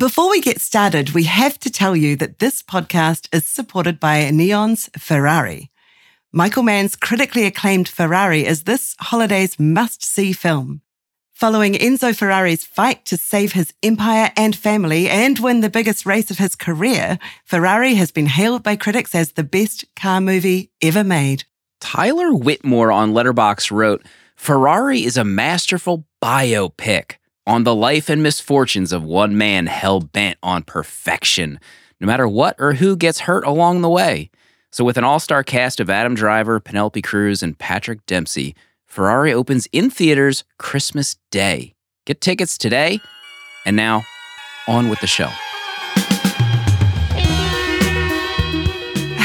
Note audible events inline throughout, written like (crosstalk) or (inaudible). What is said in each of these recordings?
Before we get started, we have to tell you that this podcast is supported by Neon's Ferrari. Michael Mann's critically acclaimed Ferrari is this holiday's must see film. Following Enzo Ferrari's fight to save his empire and family and win the biggest race of his career, Ferrari has been hailed by critics as the best car movie ever made. Tyler Whitmore on Letterboxd wrote, Ferrari is a masterful biopic on the life and misfortunes of one man hell bent on perfection, no matter what or who gets hurt along the way. So, with an all star cast of Adam Driver, Penelope Cruz, and Patrick Dempsey, Ferrari opens in theaters Christmas Day. Get tickets today. And now, on with the show.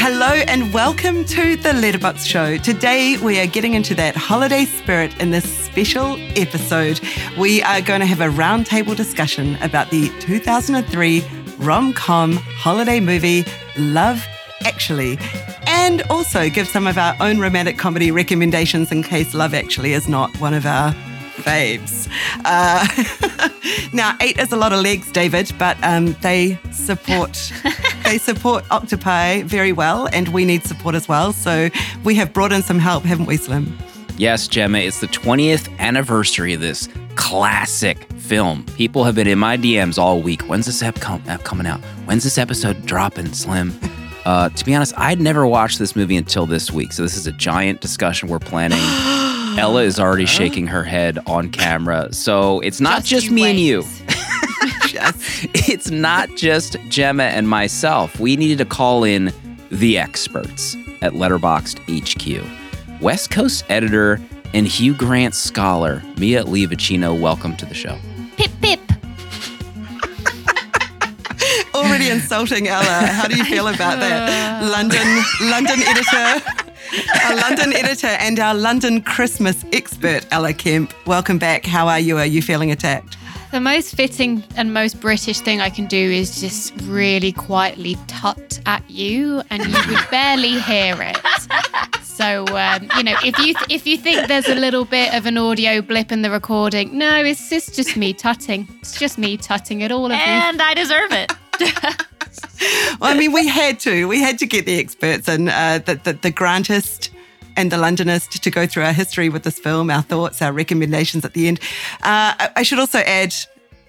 Hello and welcome to the Letterboxd Show. Today we are getting into that holiday spirit in this special episode. We are going to have a roundtable discussion about the 2003 rom com holiday movie Love Actually, and also give some of our own romantic comedy recommendations in case Love Actually is not one of our faves. Uh, (laughs) now, eight is a lot of legs, David, but um, they support (laughs) they support Octopi very well, and we need support as well. So we have brought in some help, haven't we, Slim? Yes, Gemma, it's the 20th anniversary of this classic film. People have been in my DMs all week. When's this ep com- ep coming out? When's this episode dropping, Slim? Uh, to be honest, I'd never watched this movie until this week. So this is a giant discussion we're planning. (gasps) (gasps) (gasps) Ella is already shaking her head on camera. So it's not just, Just you me and you. (laughs) It's not just Gemma and myself. We needed to call in the experts at Letterboxd HQ. West Coast editor and Hugh Grant scholar, Mia Livicino, welcome to the show. Pip pip. Already insulting Ella. How do you feel about that? (laughs) London, London editor. Our London editor and our London Christmas expert, Ella Kemp. Welcome back. How are you? Are you feeling attacked? The most fitting and most British thing I can do is just really quietly tut at you, and you would (laughs) barely hear it. So um, you know, if you if you think there's a little bit of an audio blip in the recording, no, it's just just me tutting. It's just me tutting at all of you. And I deserve it. (laughs) (laughs) Well, I mean, we had to. We had to get the experts and uh, the, the, the Grantist and the Londonist to go through our history with this film, our thoughts, our recommendations at the end. Uh, I- should also add,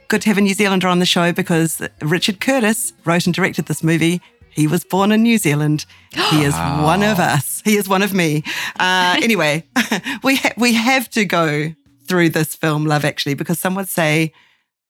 good to have a New Zealander on the show because Richard Curtis wrote and directed this movie. He was born in New Zealand. He is (gasps) one of us. He is one of me. Uh, (laughs) anyway, (laughs) we ha- we have to go through this film, Love Actually, because some would say,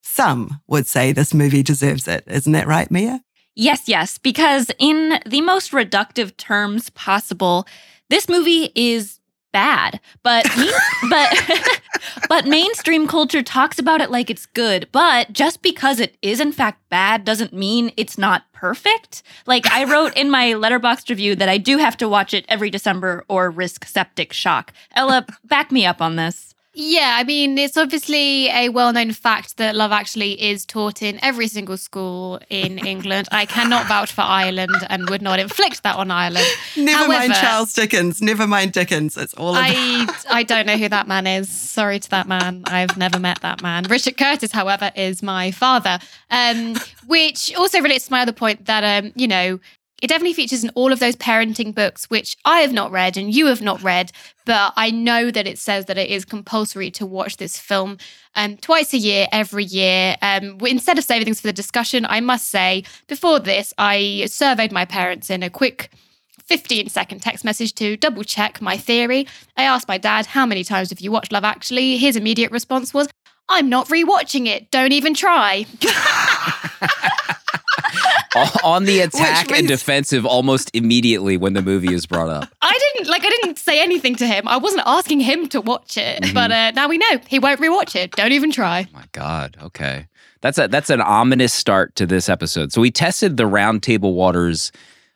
some would say this movie deserves it. Isn't that right, Mia? Yes, yes, because in the most reductive terms possible, this movie is bad. But (laughs) but (laughs) but mainstream culture talks about it like it's good. But just because it is in fact bad doesn't mean it's not perfect. Like I wrote in my Letterboxd review that I do have to watch it every December or risk septic shock. Ella, back me up on this. Yeah, I mean, it's obviously a well known fact that love actually is taught in every single school in (laughs) England. I cannot vouch for Ireland and would not inflict that on Ireland. Never mind Charles Dickens. Never mind Dickens. It's all about. I, I don't know who that man is. Sorry to that man. I've never met that man. Richard Curtis, however, is my father, um, which also relates to my other point that, um, you know, it definitely features in all of those parenting books, which I have not read and you have not read, but I know that it says that it is compulsory to watch this film um, twice a year, every year. Um, instead of saving things for the discussion, I must say, before this, I surveyed my parents in a quick 15 second text message to double check my theory. I asked my dad, How many times have you watched Love Actually? His immediate response was, I'm not rewatching it. Don't even try. (laughs) (laughs) on the attack and defensive almost immediately when the movie is brought up. I didn't like. I didn't say anything to him. I wasn't asking him to watch it. But uh, now we know he won't rewatch it. Don't even try. My God. Okay. That's a that's an ominous start to this episode. So we tested the roundtable waters.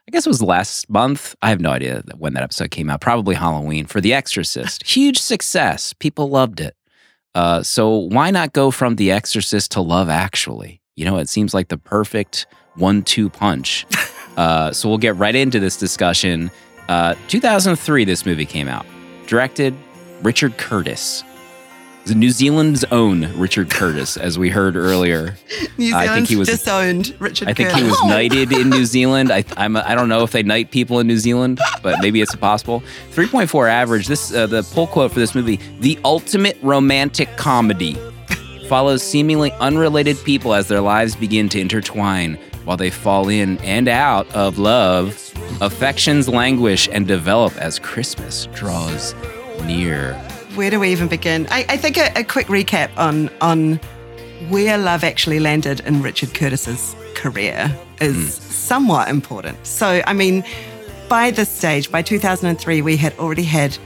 I guess it was last month. I have no idea when that episode came out. Probably Halloween for The Exorcist. (laughs) Huge success. People loved it. Uh, so why not go from The Exorcist to Love Actually? You know, it seems like the perfect one-two punch. (laughs) uh, so we'll get right into this discussion. Uh, 2003, this movie came out. Directed Richard Curtis. The New Zealand's own Richard Curtis, as we heard earlier. (laughs) New I think he was- disowned Richard I think Curtis. he was (laughs) knighted in New Zealand. I I'm, I don't know if they knight people in New Zealand, but maybe it's possible. 3.4 average. This uh, the pull quote for this movie: "The ultimate romantic comedy follows seemingly unrelated people as their lives begin to intertwine while they fall in and out of love. Affections languish and develop as Christmas draws near." Where do we even begin? I, I think a, a quick recap on on where love actually landed in Richard Curtis's career is hmm. somewhat important. So, I mean, by this stage, by 2003, we had already had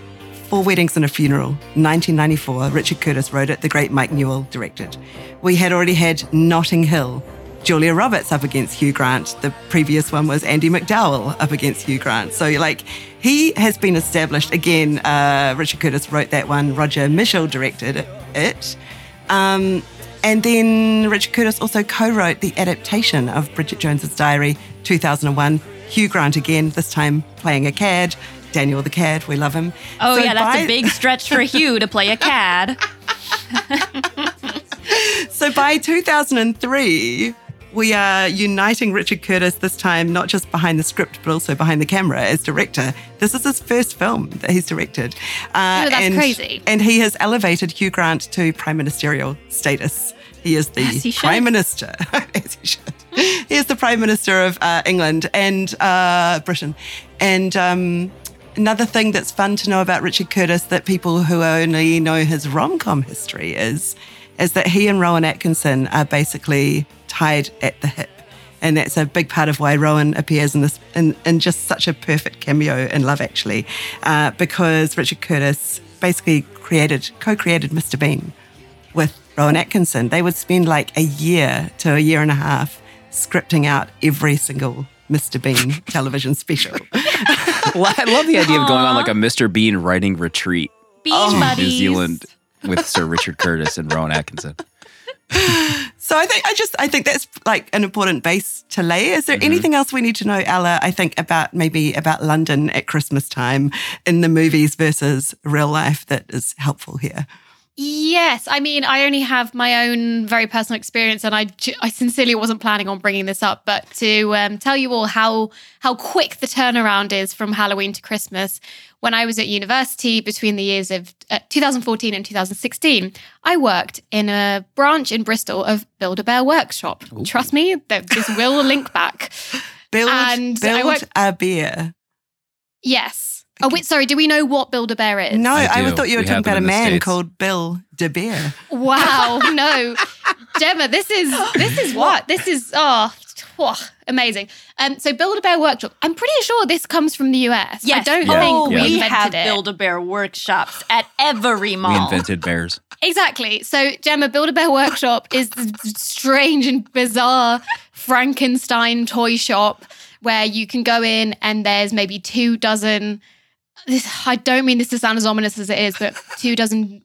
Four Weddings and a Funeral, 1994. Richard Curtis wrote it, the great Mike Newell directed. We had already had Notting Hill, Julia Roberts up against Hugh Grant. The previous one was Andie MacDowell up against Hugh Grant. So, like, he has been established. Again, uh, Richard Curtis wrote that one, Roger Michell directed it. Um, and then Richard Curtis also co wrote the adaptation of Bridget Jones's Diary, 2001. Hugh Grant again, this time playing a cad. Daniel the Cad, we love him. Oh So yeah, that's by- a big stretch for Hugh to play a cad. (laughs) So by 2003, we are uniting Richard Curtis this time, not just behind the script, but also behind the camera as director. This is his first film that he's directed. Uh, Oh, that's and, crazy. And he has elevated Hugh Grant to prime ministerial status. He is the As he prime minister. (laughs) as he should. He is the prime minister of uh, England and uh, Britain. And um, another thing that's fun to know about Richard Curtis that people who only know his rom com history is is that he and Rowan Atkinson are basically tied at the hip. And that's a big part of why Rowan appears in this in, in just such a perfect cameo in Love Actually, uh, because Richard Curtis basically created co-created Mr. Bean with Rowan Atkinson. They would spend like a year to a year and a half scripting out every single Mr. Bean (laughs) television special. (laughs) Well, I love the idea of going on like a Mr. Bean writing retreat Bean to New. Zealand with Sir Richard Curtis and Rowan Atkinson. So I think I just I think that's like an important base to lay. Is there anything else we need to know, Ella? I think about maybe about London at Christmas time in the movies versus real life that is helpful here. Yes, I mean, I only have my own very personal experience, and I, I sincerely wasn't planning on bringing this up, but to um, tell you all how how quick the turnaround is from Halloween to Christmas. When I was at university between the years of uh, 2014 and 2016, I worked in a branch in Bristol of Build a Bear Workshop. Trust me, that this will link back. (laughs) Build, And I build work- a beer. Yes. Oh wait, sorry. Do we know what Build a Bear is? No, I I, thought you were We talking about a man States. called Bill de Beer. Wow, (laughs) no, Gemma, this is this is what this is. Oh, whoa, amazing. Um, so Build a Bear Workshop. I'm pretty sure this comes from the US. I don't Yeah. think oh, we Yeah. we invented have. Build a Bear workshops at every mall. We invented bears. Exactly. So Gemma, Build a Bear Workshop (laughs) is the strange and bizarre Frankenstein toy shop where you can go in and there's maybe two dozen. This I don't mean this to sound as ominous as it is, but two dozen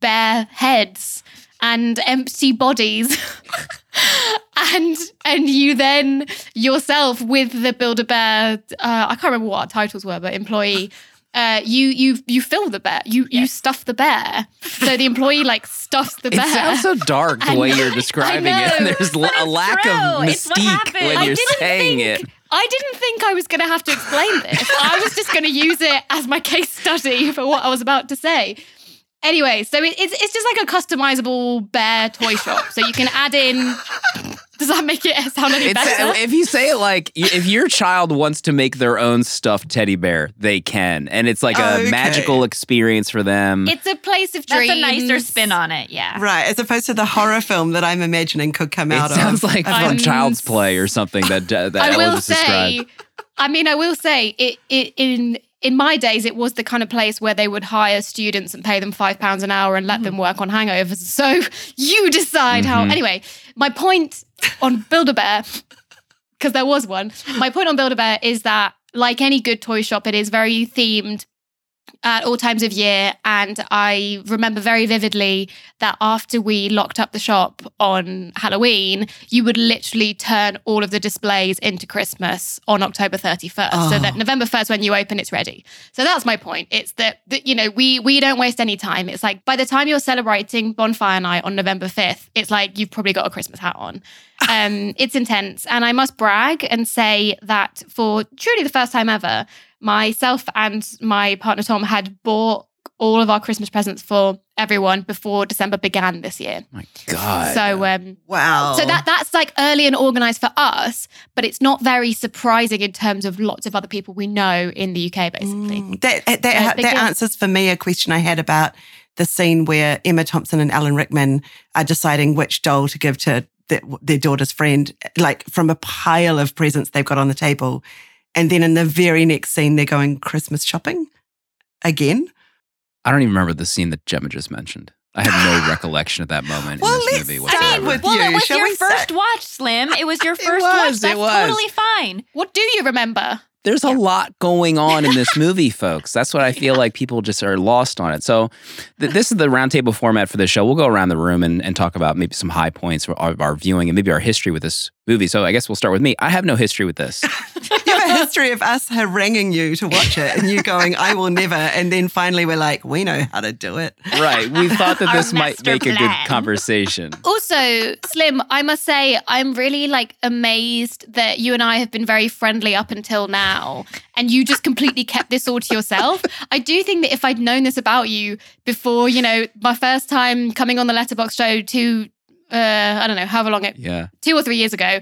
bear heads and empty bodies. (laughs) and and you then yourself with the Build a Bear, uh, I can't remember what our titles were, but employee. Uh, you you you fill the bear. You you stuff the bear. So the employee like stuffs the bear. It sounds so dark the (laughs) way you're describing it. There's but a lack true. of It's mystique when I you're didn't saying think- it. I didn't think I was going to have to explain this. I was just going to use it as my case study for what I was about to say. Anyway, so it, it's it's just like a customizable bear toy shop. So you can add in. Does that make it sound any It's, better? if you say it like if your child wants to make their own stuffed teddy bear, they can, and it's like a Okay. magical experience for them. It's a place of dreams. That's a nicer spin on it. Yeah. Right, as opposed to the horror film that I'm imagining could come It out sounds of. like of from I'm Child's Play or something that uh, that (laughs) I will just say, described. I mean, I will say it, it in in my days, it was the kind of place where they would hire students and pay them five pounds an hour and let them work on hangovers. So (laughs) you decide how. Mhm. Anyway, my point on Build a Bear, because there was one. My point on Build a Bear is that, like any good toy shop, it is very themed at all times of year. And I remember very vividly that after we locked up the shop on Halloween, you would literally turn all of the displays into Christmas on October 31st. So Oh. that November 1st, when you open, it's ready. So that's my point. It's that, that you know, we we don't waste any time. It's like by the time you're celebrating bonfire night on November 5th, it's like you've probably got a Christmas hat on. (laughs) Um, it's intense. And I must brag and say that for truly the first time ever, myself and my partner Tom had bought all of our Christmas presents for everyone before December began this year. My God. So um Wow. so that that's like early and organized for us, but it's not very surprising in terms of lots of other people we know in the UK basically. Mm, that that, Yeah, that, that answers for me a question I had about the scene where Emma Thompson and Alan Rickman are deciding which doll to give to their, their daughter's friend, like from a pile of presents they've got on the table. And then in the very next scene, they're going Christmas shopping again. I don't even remember the scene that Gemma just mentioned. I have no (gasps) recollection of that moment Well, in this let's movie start whatsoever. with well, you. it was Shall your first start- watch, Slim. It was your It first was, watch. it That's was. totally fine. What do you remember? There's a lot going on in this (laughs) movie, folks. That's what I feel like people just are lost on it. So, th- this is the roundtable format for the show. We'll go around the room and, and talk about maybe some high points of our, our viewing and maybe our history with this movie. So, I guess we'll start with me. I have no history with this. (laughs) You have a history of us haranguing you to watch it and you going, I will never. And then finally we're like, we know how to do it. right. We thought that this might master make a good conversation. Also, Slim, I must say, I'm really like amazed that you and I have been very friendly up until now, and you just completely kept this all to yourself. I do think that if I'd known this about you before, you know, my first time coming on the Letterboxd show two, uh, I don't know, however long it, Yeah. two or three years ago, I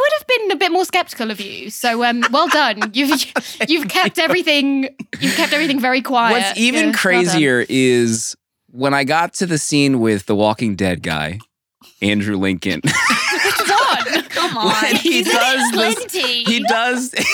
would have been a bit more skeptical of you. So, um, well done. (laughs) You've you've kept everything. You've kept everything very quiet. What's even Yeah, well crazier is when I got to the scene with the Walking Dead guy, Andrew Lincoln. (laughs) Which one? Come When he He's in does it this, he does. (laughs)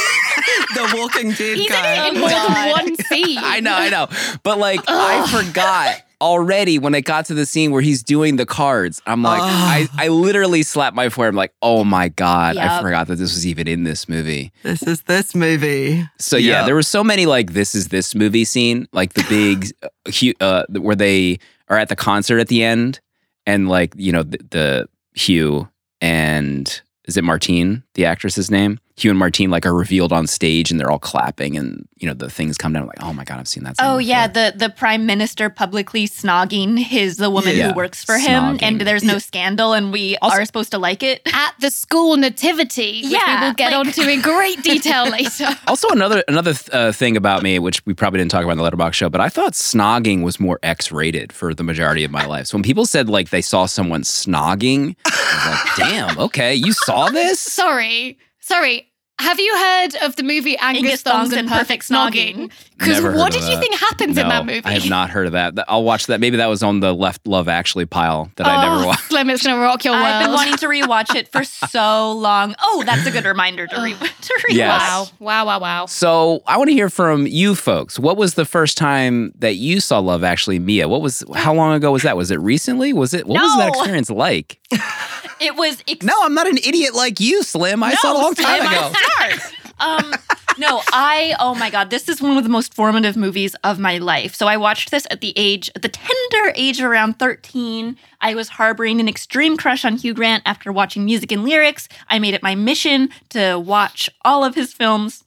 The Walking (laughs) Dead He's guy. in it in more than one scene. (laughs) I know, I know. But like, I forgot already when it got to the scene where he's doing the cards. I'm like, Oh. I, I literally slapped my forehead. I'm like, oh my God, I forgot that this was even in this movie. This is this movie. So yeah, Yeah. there were so many like this is this movie scene, like the big, uh, uh, where they are at the concert at the end, and like you know the, the Hugh and is it Martine, the actress's name? Hugh and Martine like are revealed on stage and they're all clapping and you know the things come down. I'm like, oh my god, I've seen that. Scene Oh yeah, before. the the prime minister publicly snogging his the woman Yeah. who works for him, and there's no scandal, and we Also- are supposed to like it. (laughs) at the school nativity, which Yeah, we will get like- onto in great detail later. (laughs) Also, another another uh, thing about me, which we probably didn't talk about in the Letterboxd show, but I thought snogging was more X-rated for the majority of my life. So when people said like they saw someone snogging, I was like, (laughs) "Damn, okay, you saw this." Sorry, sorry. Have you heard of the movie Angus, Angus Thongs Thongs and and Perfect Perfect Snogging? Snogging. Because what of did you that. think happens in that movie? I have not heard of that. I'll watch that. Maybe that was on the Left Love Actually pile that I never Oh, watched. Slim, it's gonna rock your world. I've been wanting to rewatch it for (laughs) so long. Oh, that's a good reminder to, re- oh, (laughs) to rewatch. Yes. Wow, wow, wow, wow. So I want to hear from you folks. What was the first time that you saw Love Actually, Mia? What was? How long ago was that? Was it recently? Was it? What was that experience like? (laughs) It was ex- No, I'm not an idiot like you, Slim. I No, saw it a long time Slim, ago. Um, no, I oh my god, this is one of the most formative movies of my life. So I watched this at the age, at the tender age of around 13. I was harboring an extreme crush on Hugh Grant after watching music and lyrics. I made it my mission to watch all of his films.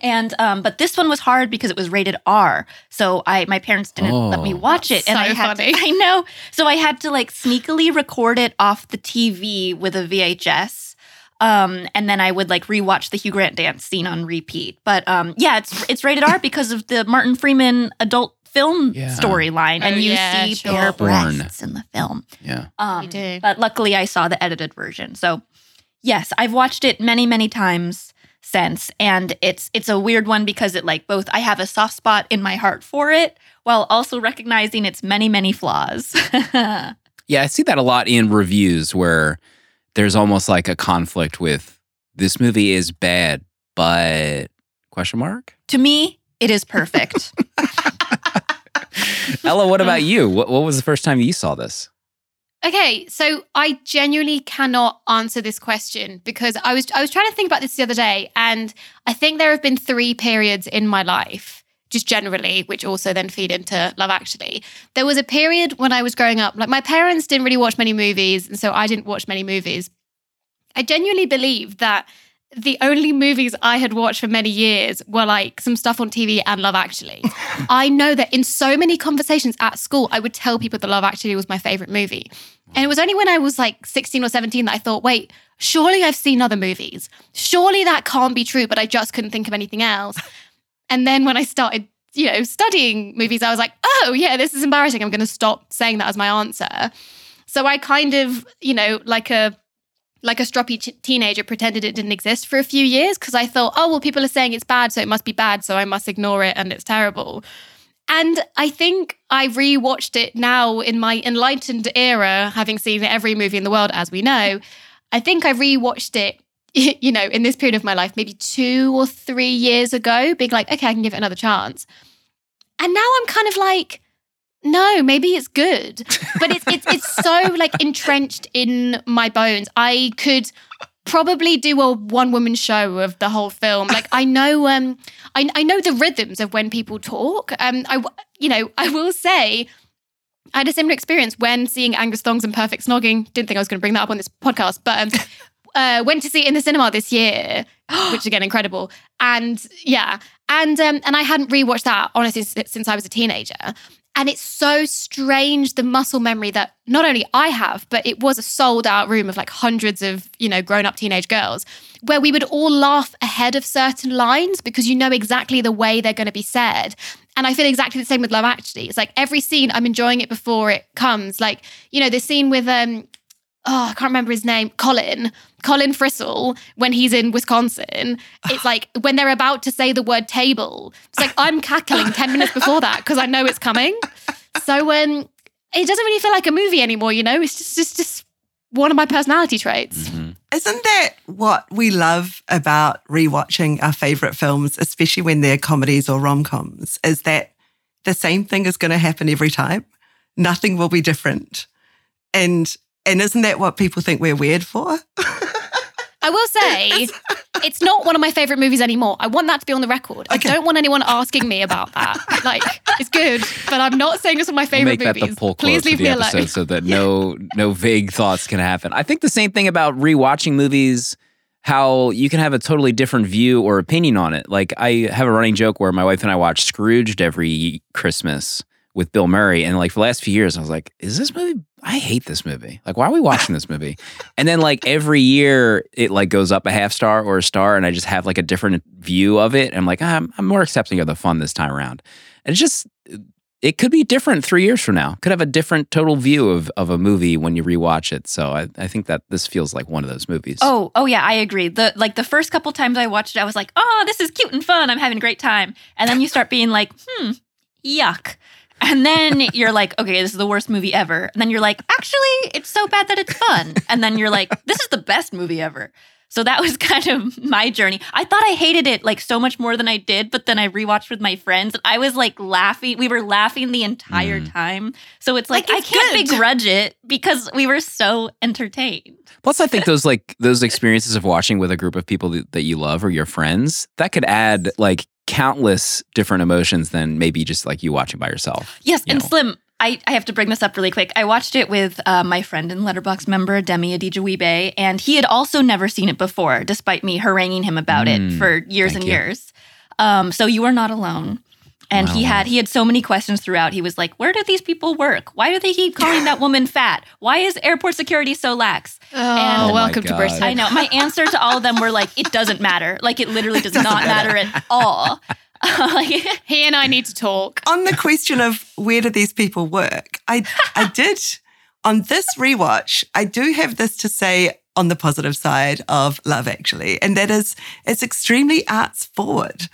And um, but this one was hard because it was rated R. So I my parents didn't let me Oh. watch it. And So I had funny. to, (laughs) I know. So I had to like sneakily record it off the TV with a VHS. Um, and then I would like rewatch the Hugh Grant dance scene on repeat. But um, yeah, it's it's rated R because of the Martin Freeman adult film Yeah. storyline, and Oh, you yeah, see sure. bare breasts in the film. Yeah. Um, You do. But luckily, I saw the edited version. So yes, I've watched it many many times since, and it's it's a weird one because it like both I have a soft spot in my heart for it while also recognizing its many many flaws. (laughs) Yeah, I see that a lot in reviews where there's almost like a conflict with this movie is bad, but question mark? to me, it is perfect. (laughs) Ella, what about you? What, what was the first time you saw this? Okay, so I genuinely cannot answer this question because I was I was trying to think about this the other day, and I think there have been three periods in my life just generally, which also then feed into Love Actually. There was a period when I was growing up, like my parents didn't really watch many movies, and so I didn't watch many movies. I genuinely believe that the only movies I had watched for many years were like some stuff on TV and Love Actually. (laughs) I know that in so many conversations at school, I would tell people that Love Actually was my favorite movie. And it was only when I was like 16 or 17 that I thought, wait, surely I've seen other movies. Surely that can't be true, but I just couldn't think of anything else. And then when I started, you know, studying movies, I was like, oh, yeah, this is embarrassing. I'm going to stop saying that as my answer. So I kind of, you know, like a like a stroppy t- teenager pretended it didn't exist for a few years because I thought, oh, well, people are saying it's bad, so it must be bad, so I must ignore it and it's terrible. And I think I rewatched it now in my enlightened era, having seen every movie in the world, as we know. I think I rewatched it, (laughs) you know, in this period of my life, maybe two or three years ago, being like, okay, I can give it another chance. And now I'm kind of like, no, maybe it's good, but it's it's it's so like entrenched in my bones. I could probably do a one woman show of the whole film. Like I know um I I know the rhythms of when people talk. Um I you know, I will say I had a similar experience when seeing Angus Thongs and Perfect Snogging. Didn't think I was going to bring that up on this podcast, but um, uh, went to see it in the cinema this year, which again incredible. And yeah, and um, and I hadn't rewatched that honestly since I was a teenager. And it's so strange the muscle memory that not only I have, but it was a sold out room of like hundreds of, you know, grown up teenage girls where we would all laugh ahead of certain lines because you know exactly the way they're going to be said. And I feel exactly the same with Love Actually. It's like every scene, I'm enjoying it before it comes. Like, you know, the scene with um oh, I can't remember his name, Colin, Colin Frissell, when he's in Wisconsin, it's like when they're about to say the word table, it's like I'm cackling 10 minutes before that because I know it's coming. So when um, it doesn't really feel like a movie anymore, you know, it's just, just, just one of my personality traits. Mm-hmm. Isn't that what we love about rewatching our favorite films, especially when they're comedies or rom coms? Is that the same thing is going to happen every time? Nothing will be different. And and isn't that what people think we're weird for? (laughs) I will say it's not one of my favorite movies anymore. I want that to be on the record. Okay. I don't want anyone asking me about that. Like, it's good, but I'm not saying it's one of my favorite we'll make movies. That the pull Please leave me alone. so that (laughs) no no vague thoughts can happen. I think the same thing about rewatching movies how you can have a totally different view or opinion on it. Like I have a running joke where my wife and I watch Scrooged every Christmas with Bill Murray. And like for the last few years, I was like, is this movie? I hate this movie. Like, why are we watching this movie? And then like every year it like goes up a half star or a star, and I just have like a different view of it. And I'm like, ah, I'm, I'm more accepting of the fun this time around. And it's just it could be different three years from now. Could have a different total view of, of a movie when you rewatch it. So I, I think that this feels like one of those movies. Oh, oh yeah, I agree. The like the first couple times I watched it, I was like, oh, this is cute and fun. I'm having a great time. And then you start being like, hmm, yuck. And then you're like, okay, this is the worst movie ever. And then you're like, actually, it's so bad that it's fun. And then you're like, this is the best movie ever. So that was (laughs) kind of my journey. I thought I hated it like so much more than I did, but then I rewatched with my friends and I was like laughing. We were laughing the entire mm. time. So it's like, like it's I can't good. begrudge it because we were so entertained. Plus, I think those like those experiences of watching with a group of people that you love or your friends that could add like countless different emotions than maybe just like you watching by yourself. Yes, you and know. Slim, I, I have to bring this up really quick. I watched it with uh, my friend and Letterboxd member Demi Adejuyigbe, and he had also never seen it before, despite me haranguing him about mm, it for years and you. years. Um, so you are not alone. And wow. he had he had so many questions throughout. He was like, "Where do these people work? Why do they keep calling that woman fat? Why is airport security so lax?" Oh, and oh welcome to Britain. I know. My answer to all of them were like, "It doesn't matter. Like it literally does not matter at all." (laughs) he and I need to talk. On the question of where do these people work, I I did on this rewatch, I do have this to say on the positive side of Love Actually, and that is it's extremely arts forward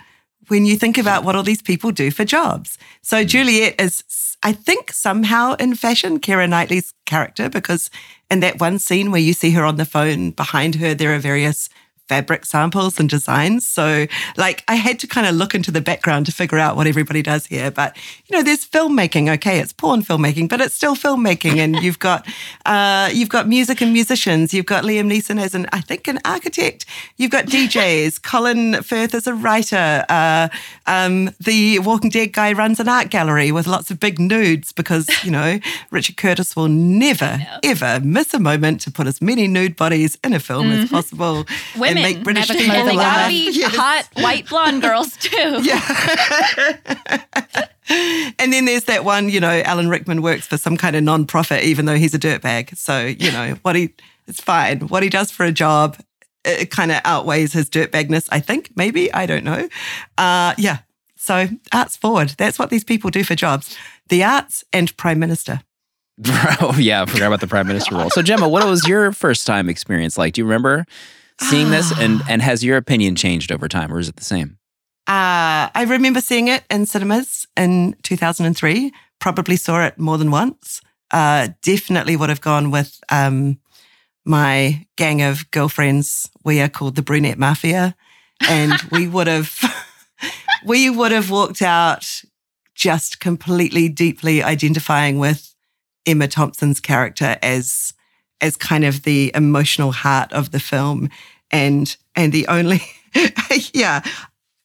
when you think about what all these people do for jobs. So mm. Juliet is, I think, somehow in fashion, Keira Knightley's character, because in that one scene where you see her on the phone, behind her, there are various fabric samples and designs. So, like, I had to kind of look into the background to figure out what everybody does here. But, you know, there's filmmaking. Okay, it's porn filmmaking, but it's still filmmaking. And (laughs) you've got, uh, you've got music and musicians. You've got Liam Neeson as an, I think, an architect. You've got DJs. (laughs) Colin Firth is a writer. Uh, um, the Walking Dead guy runs an art gallery with lots of big nudes because, you know, (laughs) Richard Curtis will never, no. ever miss a moment to put as many nude bodies in a film mm-hmm. as possible. Women and make British people laugh. They gotta be yes. hot white blonde (laughs) girls too. Yeah. (laughs) and then there's that one, you know, Alan Rickman works for some kind of non-profit, even though he's a dirtbag. So, you know, what he it's fine. What he does for a job, it kind of outweighs his dirtbagness, I think, maybe. I don't know. Uh, yeah. So arts forward. That's what these people do for jobs. The arts and Prime Minister. (laughs) oh yeah, I forgot about the Prime Minister role. So Gemma, what was your first time experience like? Do you remember seeing this and and has your opinion changed over time or is it the same? Uh, I remember seeing it in cinemas in 2003. Probably saw it more than once. Uh, definitely would have gone with um, my gang of girlfriends. We are called the Brunette Mafia, and (laughs) we would have (laughs) we would have walked out just completely deeply identifying with Emma Thompson's character as as kind of the emotional heart of the film. And and the only (laughs) yeah,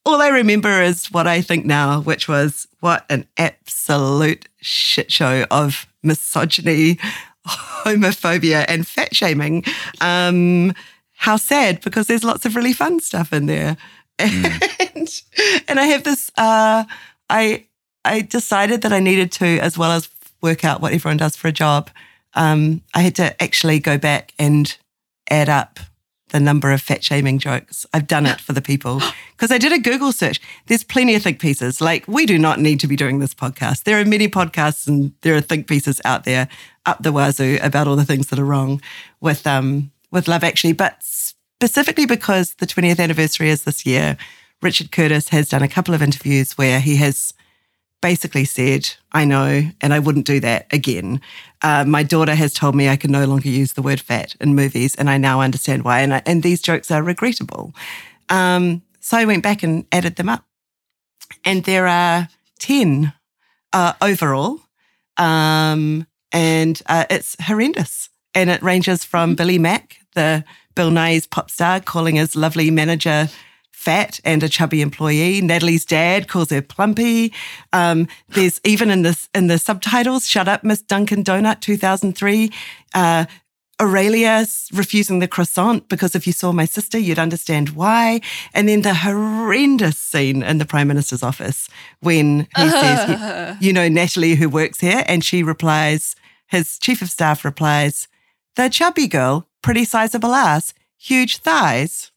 all I remember is what I think now, which was what an absolute shit show of misogyny, (laughs) homophobia, and fat shaming. Um, how sad because there's lots of really fun stuff in there. Mm. And, and I have this uh, I I decided that I needed to, as well as work out what everyone does for a job, um, I had to actually go back and add up the number of fat shaming jokes. I've done it for the people (gasps) because I did a Google search. There's plenty of think pieces. Like, we do not need to be doing this podcast. There are many podcasts and there are think pieces out there up the wazoo about all the things that are wrong with um with Love Actually. But specifically because the 20th anniversary is this year, Richard Curtis has done a couple of interviews where he has basically said, I know, and I wouldn't do that again. Uh, my daughter has told me I can no longer use the word fat in movies, and I now understand why. And, I, and these jokes are regrettable. Um, so I went back and added them up. And there are 10 uh, overall. Um, and uh, it's horrendous. And it ranges from mm-hmm. Billy Mack, the Bill Nighy's pop star, calling his lovely manager fat and a chubby employee. Natalie's dad calls her plumpy. Um, there's even in this in the subtitles, "Shut up, Miss Dunkin' Donut," 2003. Uh, Aurelia refusing the croissant because if you saw my sister, you'd understand why. And then the horrendous scene in the Prime Minister's office when he uh. says, you, (laughs) you know, Natalie who works here, and she replies, his chief of staff replies, the chubby girl, pretty sizable ass, huge thighs.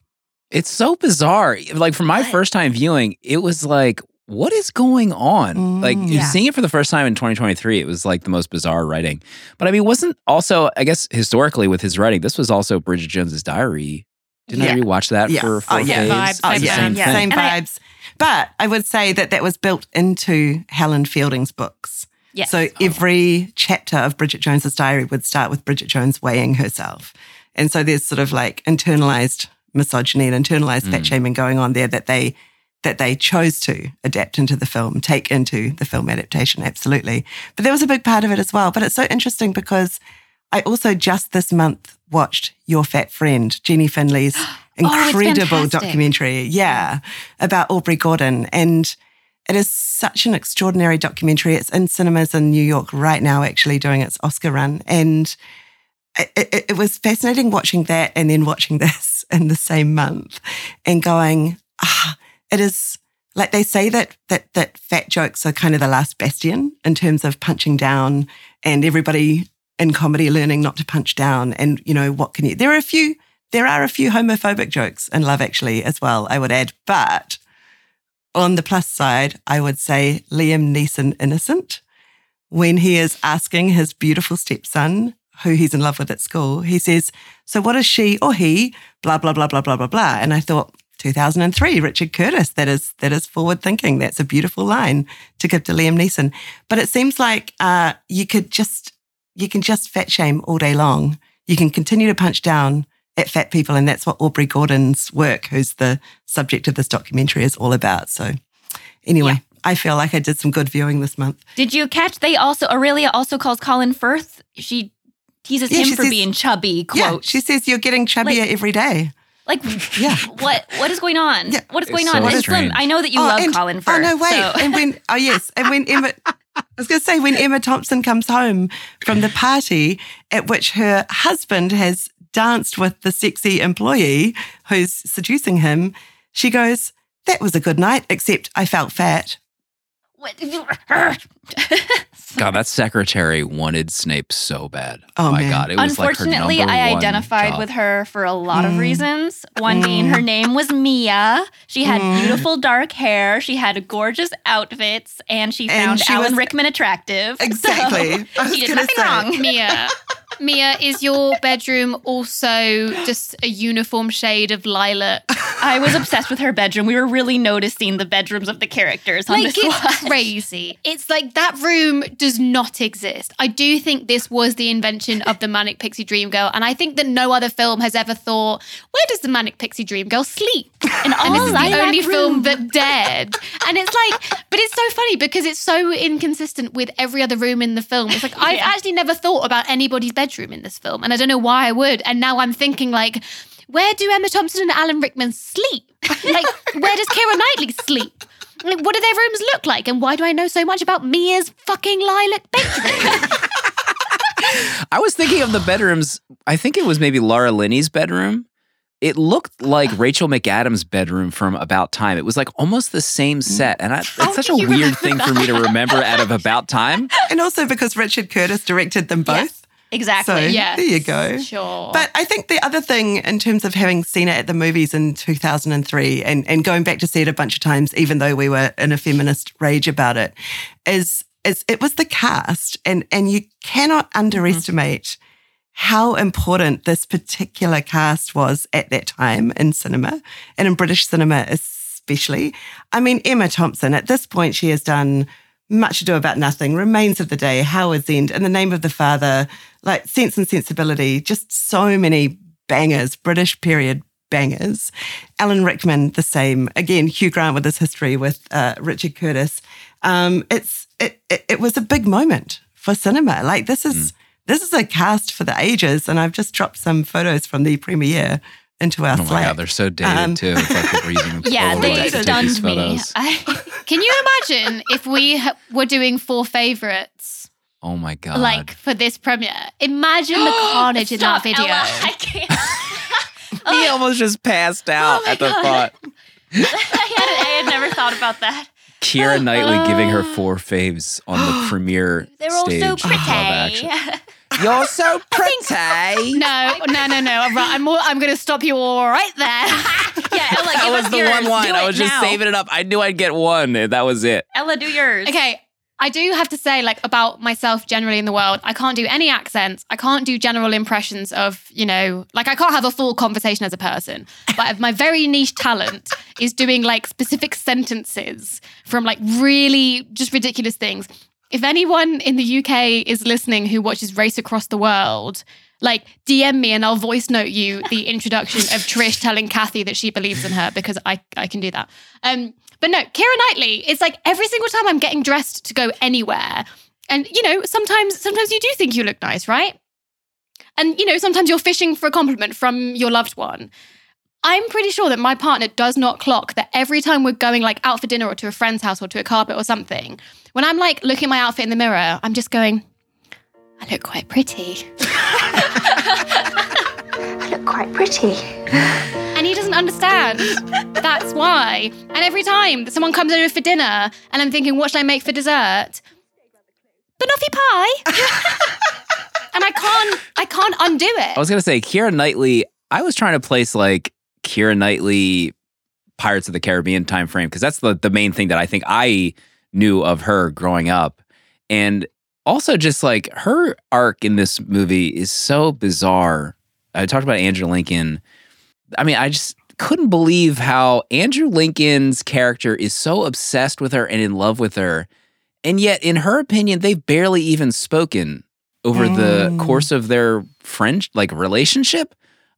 It's so bizarre. Like from my first time viewing, it was like, what is going on? Mm, like yeah. seeing it for the first time in 2023, it was like the most bizarre writing. But I mean, wasn't also, I guess historically with his writing, this was also Bridget Jones's diary. Didn't yeah. I rewatch that yeah. for four oh, yeah. days? Vibes, yeah, same, yeah. same vibes. but I would say that that was built into Helen Fielding's books. Yes. So every chapter of Bridget Jones's diary would start with Bridget Jones weighing herself. And so there's sort of like internalized misogyny and internalized mm. fat shaming going on there that they that they chose to adapt into the film, take into the film adaptation, absolutely. But there was a big part of it as well. But it's so interesting because I also just this month watched Your Fat Friend, Jeanie Finlay's (gasps) oh, incredible oh, documentary. Yeah, about Aubrey Gordon. And it is such an extraordinary documentary. It's in cinemas in New York right now, actually doing its Oscar run. And it, it, it was fascinating watching that and then watching (laughs) this in the same month and going, ah, it is like they say that that that fat jokes are kind of the last bastion in terms of punching down and everybody in comedy learning not to punch down and you know what can you there are a few there are a few homophobic jokes in love actually as well i would add but on the plus side i would say liam neeson innocent when he is asking his beautiful stepson who he's in love with at school, he says, So what is she or he? Blah, blah, blah, blah, blah, blah, blah. And I thought, 2003, Richard Curtis. That is that is forward thinking. That's a beautiful line to give to Liam Neeson. But it seems like uh, you could just you can just fat shame all day long. You can continue to punch down at fat people. And that's what Aubrey Gordon's work, who's the subject of this documentary, is all about. So, anyway, Yeah. I feel like I did some good viewing this month. Did you catch? They also Aurelia also calls Colin Firth. She teases Yeah, him for says- being chubby. Yeah, Quote. she says you're getting chubbier Like- every day. like (laughs) Yeah. what? What is going on? Yeah. What is It's going so on? And Slim. I know that you Oh, love and- Colin Firth. Oh no, wait. so- And when oh yes, (laughs) and when Emma I was going to say when Emma Thompson comes home from the party at which her husband has danced with the sexy employee who's seducing him, she goes, "That was a good night, except I felt fat." What- (laughs) God, that secretary wanted Snape so bad. Oh, my man. God, it was like her Unfortunately, number I one identified job. with her for a lot of Mm. reasons. One being her name was Mia. She had Mm. beautiful dark hair. She had gorgeous outfits, and she And found she Alan was- Rickman attractive. (laughs) Exactly. I was she did gonna nothing say. wrong. Mia, (laughs) Mia, is your bedroom also just a uniform shade of lilac? I was obsessed with her bedroom. We were really noticing the bedrooms of the characters on Like this it's watch. crazy. It's like that room does not exist. I do think this was the invention of the Manic Pixie Dream Girl, and I think that no other film has ever thought, where does the Manic Pixie Dream Girl sleep? And And (laughs) oh, this is the only film that dared. And it's like, but it's so funny because it's so inconsistent with every other room in the film. It's like I've Yeah. actually never thought about anybody's bedroom in this film, and I don't know why I would. And now I'm thinking like. Where do Emma Thompson and Alan Rickman sleep? (laughs) Like, where does Keira Knightley sleep? Like, what do their rooms look like? And why do I know so much about Mia's fucking lilac bedroom? (laughs) I was thinking of the bedrooms. I think it was maybe Laura Linney's bedroom. It looked like Rachel McAdams' bedroom from About Time. It was like almost the same mm. set, and I, it's How such a weird remember thing for me to remember out of About Time. And also because Richard Curtis directed them both. Yes, exactly. So Yes. there you go. Sure. But I think the other thing, in terms of having seen it at the movies in 2003 and, and going back to see it a bunch of times, even though we were in a feminist rage about it, is, is it was the cast. And, and you cannot mm-hmm. underestimate how important this particular cast was at that time in cinema and in British cinema, especially. I mean, Emma Thompson, at this point, she has done much ado about nothing, Remains of the Day, Howard's End, In the Name of the Father, like Sense and Sensibility, just so many bangers, British period bangers. Alan Rickman, the same. Again, Hugh Grant with his history with uh, Richard Curtis. Um, it's it, it it was a big moment for cinema. Like this is this is a cast for the ages, and I've just dropped some photos from the premiere into our Oh my god, they're so dated Um, too. It's like we're using (laughs) Yeah, they to take these stunned me. (laughs) I, Can you imagine if we ha- were doing four favorites Oh my god! like for this premiere? Imagine the (gasps) carnage in that video. Ella, (laughs) I can't. he almost just passed out Oh at the God. thought. I, had, I had never thought about that. Keira Knightley giving her four faves on the (gasps) premiere They're all stage so of pretty. Action. You're so pretty. No, no, no, no. I'm, right. I'm, more, I'm going to stop you all right there. (laughs) yeah, Ella, That was us the yours. one line. I was just now. saving it up. I knew I'd get one. That was it. Ella, do yours. Okay. I do have to say, like, about myself generally in the world, I can't do any accents. I can't do general impressions of, you know, like, I can't have a full conversation as a person. But my very niche talent is doing, like, specific sentences from, like, really just ridiculous things. If anyone in the UK is listening who watches Race Across the World, like, DM me and I'll voice note you the introduction of (laughs) Trish telling Kathy that she believes in her because I, I can do that. Um, but no, Keira Knightley, it's like every single time I'm getting dressed to go anywhere. And you know, sometimes sometimes you do think you look nice, right? And you know, sometimes you're fishing for a compliment from your loved one. I'm pretty sure that my partner does not clock that every time we're going like out for dinner or to a friend's house or to a carpet or something, when I'm like looking at my outfit in the mirror, I'm just going, I look quite pretty. (laughs) I look quite pretty. And he doesn't understand. That's why. And every time that someone comes over for dinner and I'm thinking, what should I make for dessert? Banoffee pie. (laughs) and I can't I can't undo it. I was gonna say Keira Knightley. I was trying to place like Keira Knightley Pirates of the Caribbean time frame because that's the the main thing that I think I knew of her growing up, and also just like her arc in this movie is so bizarre. I talked about Andrew Lincoln. I mean, I just couldn't believe how Andrew Lincoln's character is so obsessed with her and in love with her. And yet, in her opinion, they've barely even spoken over the Mm. course of their friend like relationship.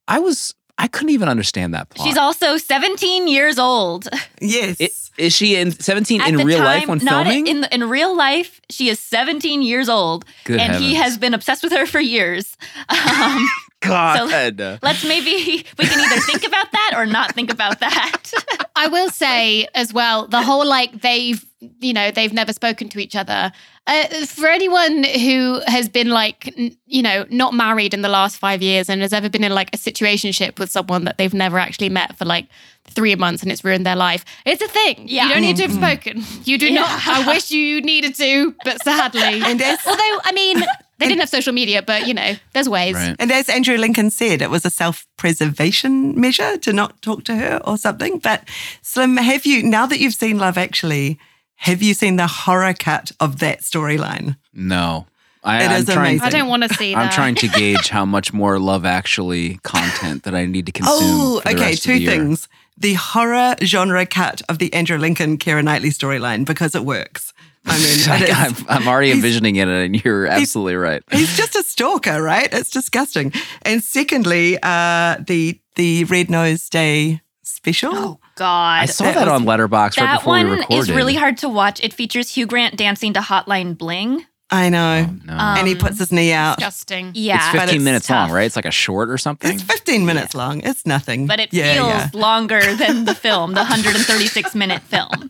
I was I couldn't even understand that plot. She's also 17 years old. Yes. I- Is she in 17 At in real time, life when not filming? In, in real life, she is 17 years old, Good and he has been obsessed with her for years. (laughs) Um, God. let's maybe (laughs) we can either think about that or not think about that. (laughs) I will say as well, the whole like they've, you know, they've never spoken to each other. Uh, for anyone who has been like, n- you know, not married in the last five years and has ever been in like a situationship with someone that they've never actually met for like three months and it's ruined their life, it's a thing. Yeah. You don't need to have spoken. You do Yeah. not. I wish you needed to, but sadly. (laughs) And Although, I mean, they didn't have social media, but you know, there's ways. Right. And as Andrew Lincoln said, it was a self preservation measure to not talk to her or something. But Slim, have you, now that you've seen Love Actually, have you seen the horror cut of that storyline? No. I, It I'm is trying, amazing. I don't want to see that. I'm trying to (laughs) gauge how much more Love Actually content that I need to consume. Oh, for the okay. rest of Two the year. things. The horror genre cut of the Andrew Lincoln, Keira Knightley storyline because it works. I mean, (laughs) it is- I'm, I'm already envisioning it, and you're absolutely right. He's just a stalker, right? It's disgusting. And secondly, uh, the the Red Nose Day special. Oh God, I saw that that, was- on Letterboxd right that before we one is really hard to watch. It features Hugh Grant dancing to Hotline Bling. I know. No. and he Um, puts his knee out. Disgusting. Yeah, it's but 15 it's minutes tough. long, right? It's like a short or something. It's 15 minutes long. It's nothing. but it yeah, feels yeah. longer than the film, the (laughs) 136 minute film.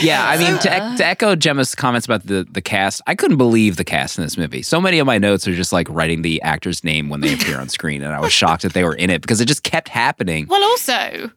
Yeah, I mean, to, to echo Gemma's comments about the, the cast, I couldn't believe the cast in this movie. So many of my notes are just like writing the actor's name when they appear on screen, and I was shocked that they were in it because it just kept happening. Well, also,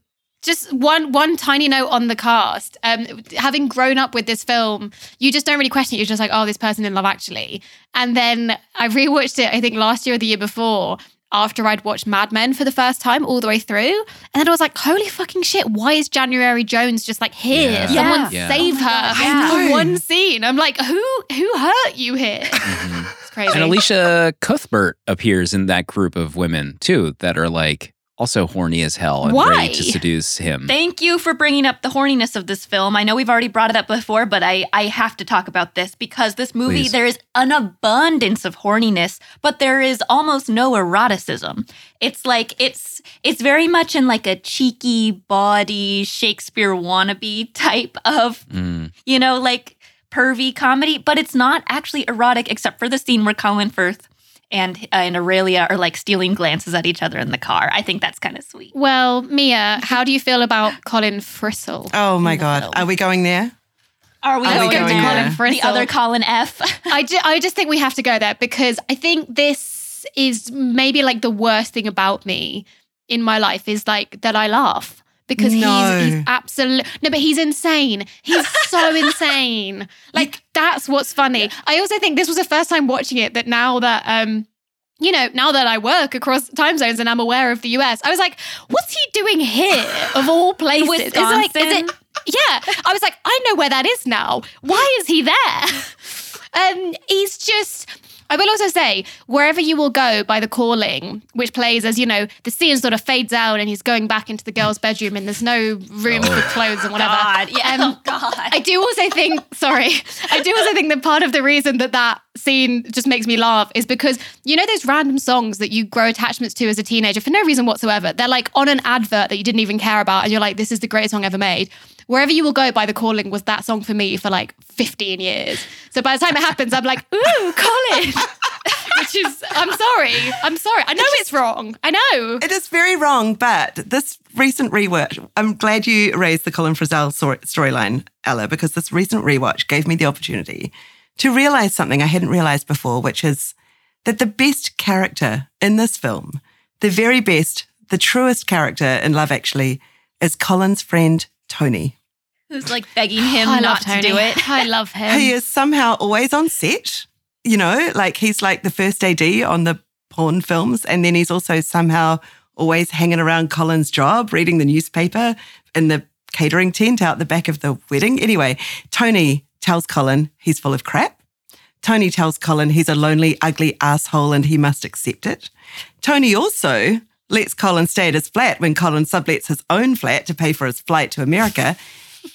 just one one tiny note on the cast. Um, having grown up with this film, you just don't really question it. You're just like, oh, this person in Love Actually. And then I rewatched it. I think last year or the year before. After I'd watched Mad Men for the first time all the way through. And then I was like, holy fucking shit, why is January Jones just like here? Yeah. Someone Yeah. save Oh my her God, for one scene. I'm like, who who hurt you here? Mhm. (laughs) It's crazy. And Elisha Cuthbert appears in that group of women too that are like also horny as hell and Why? ready to seduce him. Thank you for bringing up the horniness of this film. I know we've already brought it up before, but I, I have to talk about this because this movie, Please. there is an abundance of horniness, but there is almost no eroticism. It's like it's it's very much in like a cheeky body Shakespeare wannabe type of Mm. you know, like pervy comedy, but it's not actually erotic except for the scene where Colin Firth and uh, and Aurelia are like stealing glances at each other in the car. I think that's kind of sweet. well, Mia, how do you feel about Colin Frissell? Oh my God. film? Are we going there? Are we Are we going, to there? there? Colin The Frissell. other Colin F. (laughs) I, ju- I just think we have to go there because I think this is maybe like the worst thing about me in my life is like that I laugh because No. he's, he's absolute no but he's insane he's so (laughs) insane like that's what's funny I also think this was the first time watching it that now that um you know now that I work across time zones and I'm aware of the US I was like what's he doing here (laughs) of all places Is it like- is it- Wisconsin? yeah, I was like, I know where that is now. Why is he there? (laughs) Um, he's just. I will also say, wherever you will go by the calling, which plays as you know, the scene sort of fades out and he's going back into the girl's bedroom and there's no room Oh. for clothes and whatever. (laughs) God, yeah, Um, oh God. I do also think, sorry, I do also think that part of the reason that that scene just makes me laugh is because you know those random songs that you grow attachments to as a teenager for no reason whatsoever. They're like on an advert that you didn't even care about, and you're like, this is the greatest song ever made. Wherever you will go by the calling was that song for me for like 15 years. So by the time it happens, I'm like, ooh, Colin. (laughs) Which is, I'm sorry. I'm sorry. I know it's wrong. I know. It is very wrong, but this recent rewatch, I'm glad you raised the Colin Frissell storyline, Ella, because this recent rewatch gave me the opportunity to realize something I hadn't realized before, which is that the best character in this film, the very best, the truest character in Love Actually, is Colin's friend Tony. Who's like begging him I not love to Tony. do it. I love (laughs) him. he is somehow always on set. You know, like he's like the first AD on the porn films. And then he's also somehow always hanging around Colin's job, reading the newspaper in the catering tent out the back of the wedding. Anyway, Tony tells Colin he's full of crap. Tony tells Colin he's a lonely, ugly asshole and he must accept it. Tony also lets Colin stay at his flat when Colin sublets his own flat to pay for his flight to America.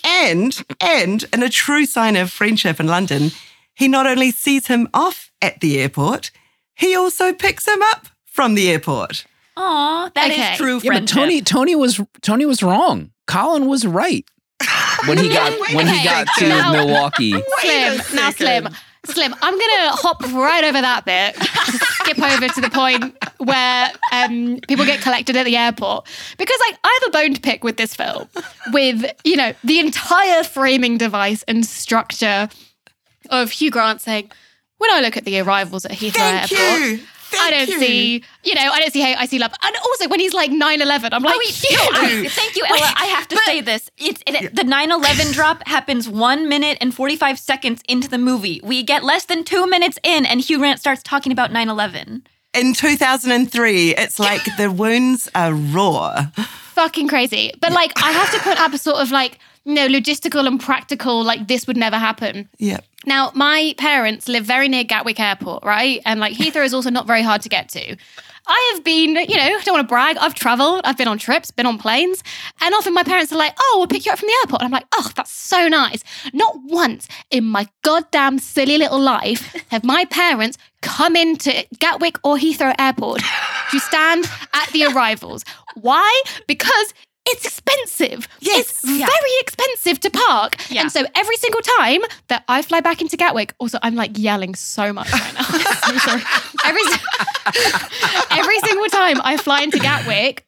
And, and in a true sign of friendship in London, he not only sees him off at the airport, he also picks him up from the airport. Aw, that is Okay. true Yeah, but. Tony Tony was Tony was wrong. Colin was right when he (laughs) got Wait when a he got to. Now- Milwaukee. Slim, now Slim. Slim, I'm gonna hop right over that bit to (laughs) skip over to the point where um, people get collected at the airport because like I have a bone to pick with this film, with you know the entire framing device and structure of Hugh Grant saying, "When I look at the arrivals at Heathrow Thank Airport." you. I don't you. see, you know, I don't see hate, I see love. And also when he's like 9 11, I'm like, Oh, wait, no, I, thank you, Ella. I have to say this. It's it, the 9/11 drop happens one minute and 45 seconds into the movie. We get less than two minutes in, and Hugh Grant starts talking about 9/11. In 2003, it's like (laughs) the wounds are raw. fucking crazy. But like, I have to put up a sort of like, you know, logistical and practical, like this would never happen. Yeah. Now, my parents live very near Gatwick Airport, right? And like Heathrow is also not very hard to get to. I have been, you know, I don't want to brag. I've traveled, I've been on trips, been on planes, and often my parents are like, "Oh, we'll pick you up from the airport." And I'm like, "Oh, that's so nice." Not once in my goddamn silly little life have my parents come into Gatwick or Heathrow Airport to stand at the (laughs) arrivals. Why? Because it's expensive. Yes. It's very expensive to park. Yeah. And so every single time that I fly back into Gatwick, also I'm like yelling so much right now. So (laughs) sorry. Every, every single time I fly into Gatwick,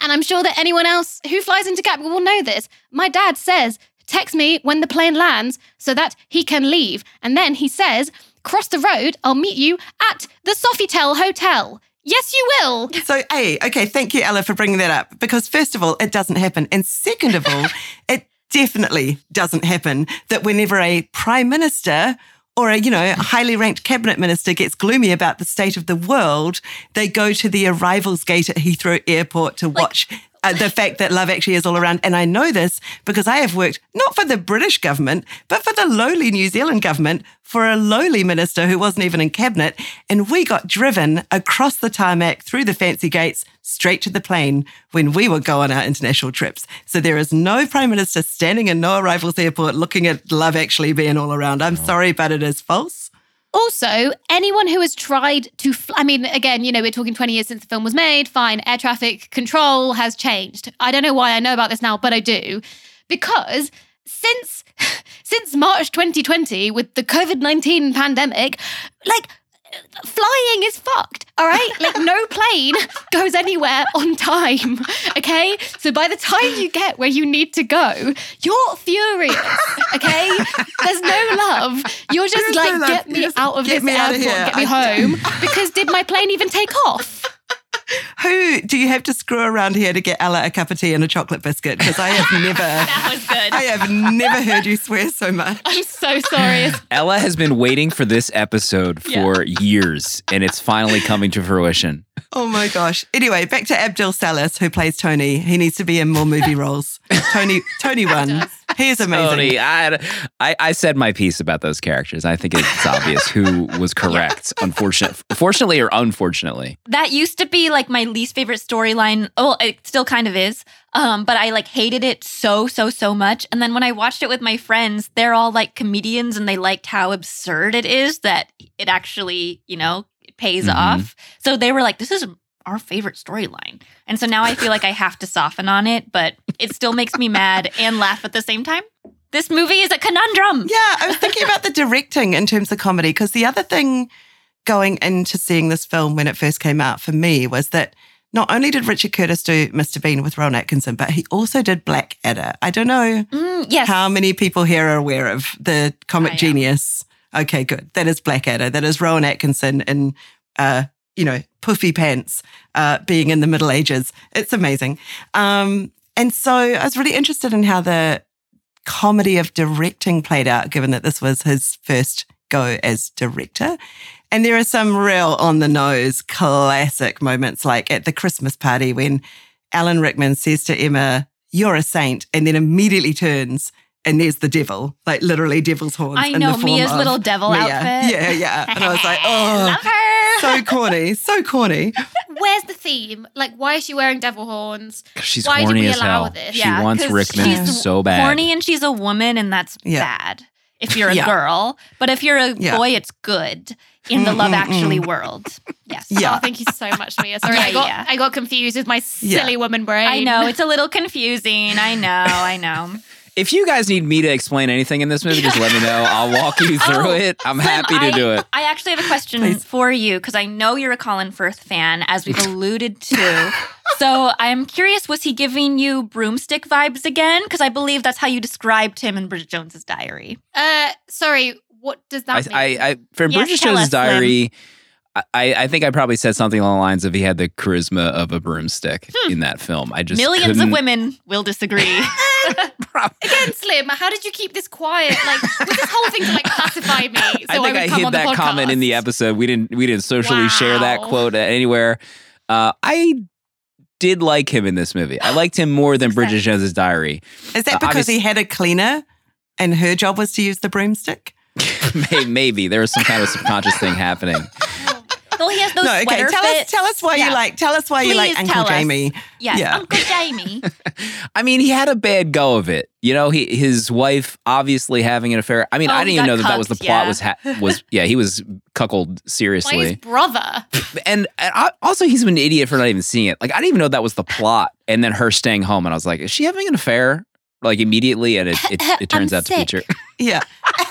and I'm sure that anyone else who flies into Gatwick will know this. My dad says, text me when the plane lands so that he can leave. And then he says, cross the road, I'll meet you at the Sofitel Hotel. Yes, you will. So, A, okay, thank you, Ella, for bringing that up. Because, first of all, it doesn't happen. And second of all, (laughs) it definitely doesn't happen that whenever a prime minister or a, you know, highly ranked cabinet minister gets gloomy about the state of the world, they go to the arrivals gate at Heathrow Airport to watch uh, the fact that love actually is all around. And I know this because I have worked not for the British government, but for the lowly New Zealand government for a lowly minister who wasn't even in cabinet. And we got driven across the tarmac through the fancy gates straight to the plane when we would go on our international trips. So there is no prime minister standing in no arrivals airport looking at love actually being all around. I'm sorry, but it is false. Also, anyone who has tried to, fl- I mean, again, you know, we're talking 20 years since the film was made. Fine, air traffic control has changed. I don't know why I know about this now, but I do. Because since (laughs) since March 2020 with the COVID-19 pandemic, like flying is fucked, all right? Like no (laughs) plane goes anywhere on time, okay? So by the time you get where you need to go, you're furious, okay? There's no love. You're just There's like, no love. get me Just out of get this me out airport, of here. get me (laughs) I- home, because did my plane even take off? Who do you have to screw around here to get Ella a cup of tea and a chocolate biscuit? Because I have never, (laughs) That was good. I have never heard you swear so much. I'm so sorry. Ella has been waiting for this episode for years, and it's finally coming to fruition. Oh my gosh. Anyway, back to Abdul Salis, who plays Tony. He needs to be in more movie (laughs) roles. Tony, Tony won. He is amazing. Tony, I, I, I said my piece about those characters. I think it's obvious who was (laughs) correct, unfortunately, fortunately or unfortunately. that used to be like my least favorite storyline. Well, it still kind of is. Um, but I like hated it so, so, so much. And then when I watched it with my friends, they're all like comedians and they liked how absurd it is that it actually, you know, pays Mhm. off. So they were like, this is our favorite storyline. And so now I feel like I have to soften on it, but it still makes me mad and laugh at the same time. This movie is a conundrum. Yeah, I was thinking about the directing in terms of comedy because the other thing going into seeing this film when it first came out for me was that not only did Richard Curtis do Mr. Bean with Rowan Atkinson, but he also did Blackadder. I don't know Mm, yes. how many people here are aware of the comic I genius. Okay, good. That is Blackadder. That is Rowan Atkinson in, uh, you know, puffy pants, uh, being in the Middle Ages. It's amazing. Um, and so I was really interested in how the comedy of directing played out, given that this was his first go as director. And there are some real on the nose classic moments, like at the Christmas party when Alan Rickman says to Emma, You're a saint, and then immediately turns and there's the devil, like literally devil's horns. I in know the form Mia's of little devil Mia. outfit. Yeah, yeah. And I was like, (laughs) Oh, Love her. so corny, so corny. (laughs) Where's the theme? Like, why is she wearing devil horns? She's Why did horny we as allow hell. this? She Yeah, wants 'cause Rickman she's so bad. Horny and she's a woman, and that's Yeah. bad. if you're a Yeah. girl, but if you're a Yeah. boy, it's good in the Love Mm, mm, Actually mm. world. Yes. Yeah. Oh, thank you so much, Mia. Sorry, Yeah, I got yeah. I got confused with my Yeah. silly woman brain. I know (laughs) it's a little confusing. I know. I know. If you guys need me to explain anything in this movie, just let me know. I'll walk you (laughs) through Oh, it. I'm Slim, happy to I- do it. I actually have a question Please. for you because I know you're a Colin Firth fan, as we've (laughs) alluded to. so I'm curious, was he giving you broomstick vibes again? Because I believe that's how you described him in Bridget Jones's Diary. Uh, sorry. What does that I, mean? I for Yes, Bridget Jones's Jones' us, Slim. Diary, I, I think I probably said something along the lines of he had the charisma of a broomstick in that film. I just Hmm. Millions of couldn't- women will disagree. (laughs) (laughs) Again, Slim, how did you keep this quiet? Like, was this whole thing to like pacify me? (laughs) So I think would I, hid that comment in the episode. We didn't we didn't socially share that quote anywhere. Uh, I did like him in this movie. I liked him more than Bridget Jones's Diary. Is that Uh, because obvious- he had a cleaner and her job was to use the broomstick? (laughs) May- Maybe there was some kind of subconscious thing happening. Well, he has those no, okay. sweater Tell fits. us, tell us why Yeah. you like. Tell us why you like Uncle. Jamie. Yes, Yeah. Uncle Jamie. (laughs) I mean, he had a bad go of it. You know, he his wife obviously having an affair. I mean, Oh, I didn't even know that that was the plot yeah. was ha- was (laughs) yeah he was cuckolded By his seriously, brother. and, and I, also he's an idiot for not even seeing it. Like I didn't even know that was the plot, and then her staying home, and I was like, is she having an affair? Like immediately, and it it, (laughs) it turns I'm out to be true. Yeah.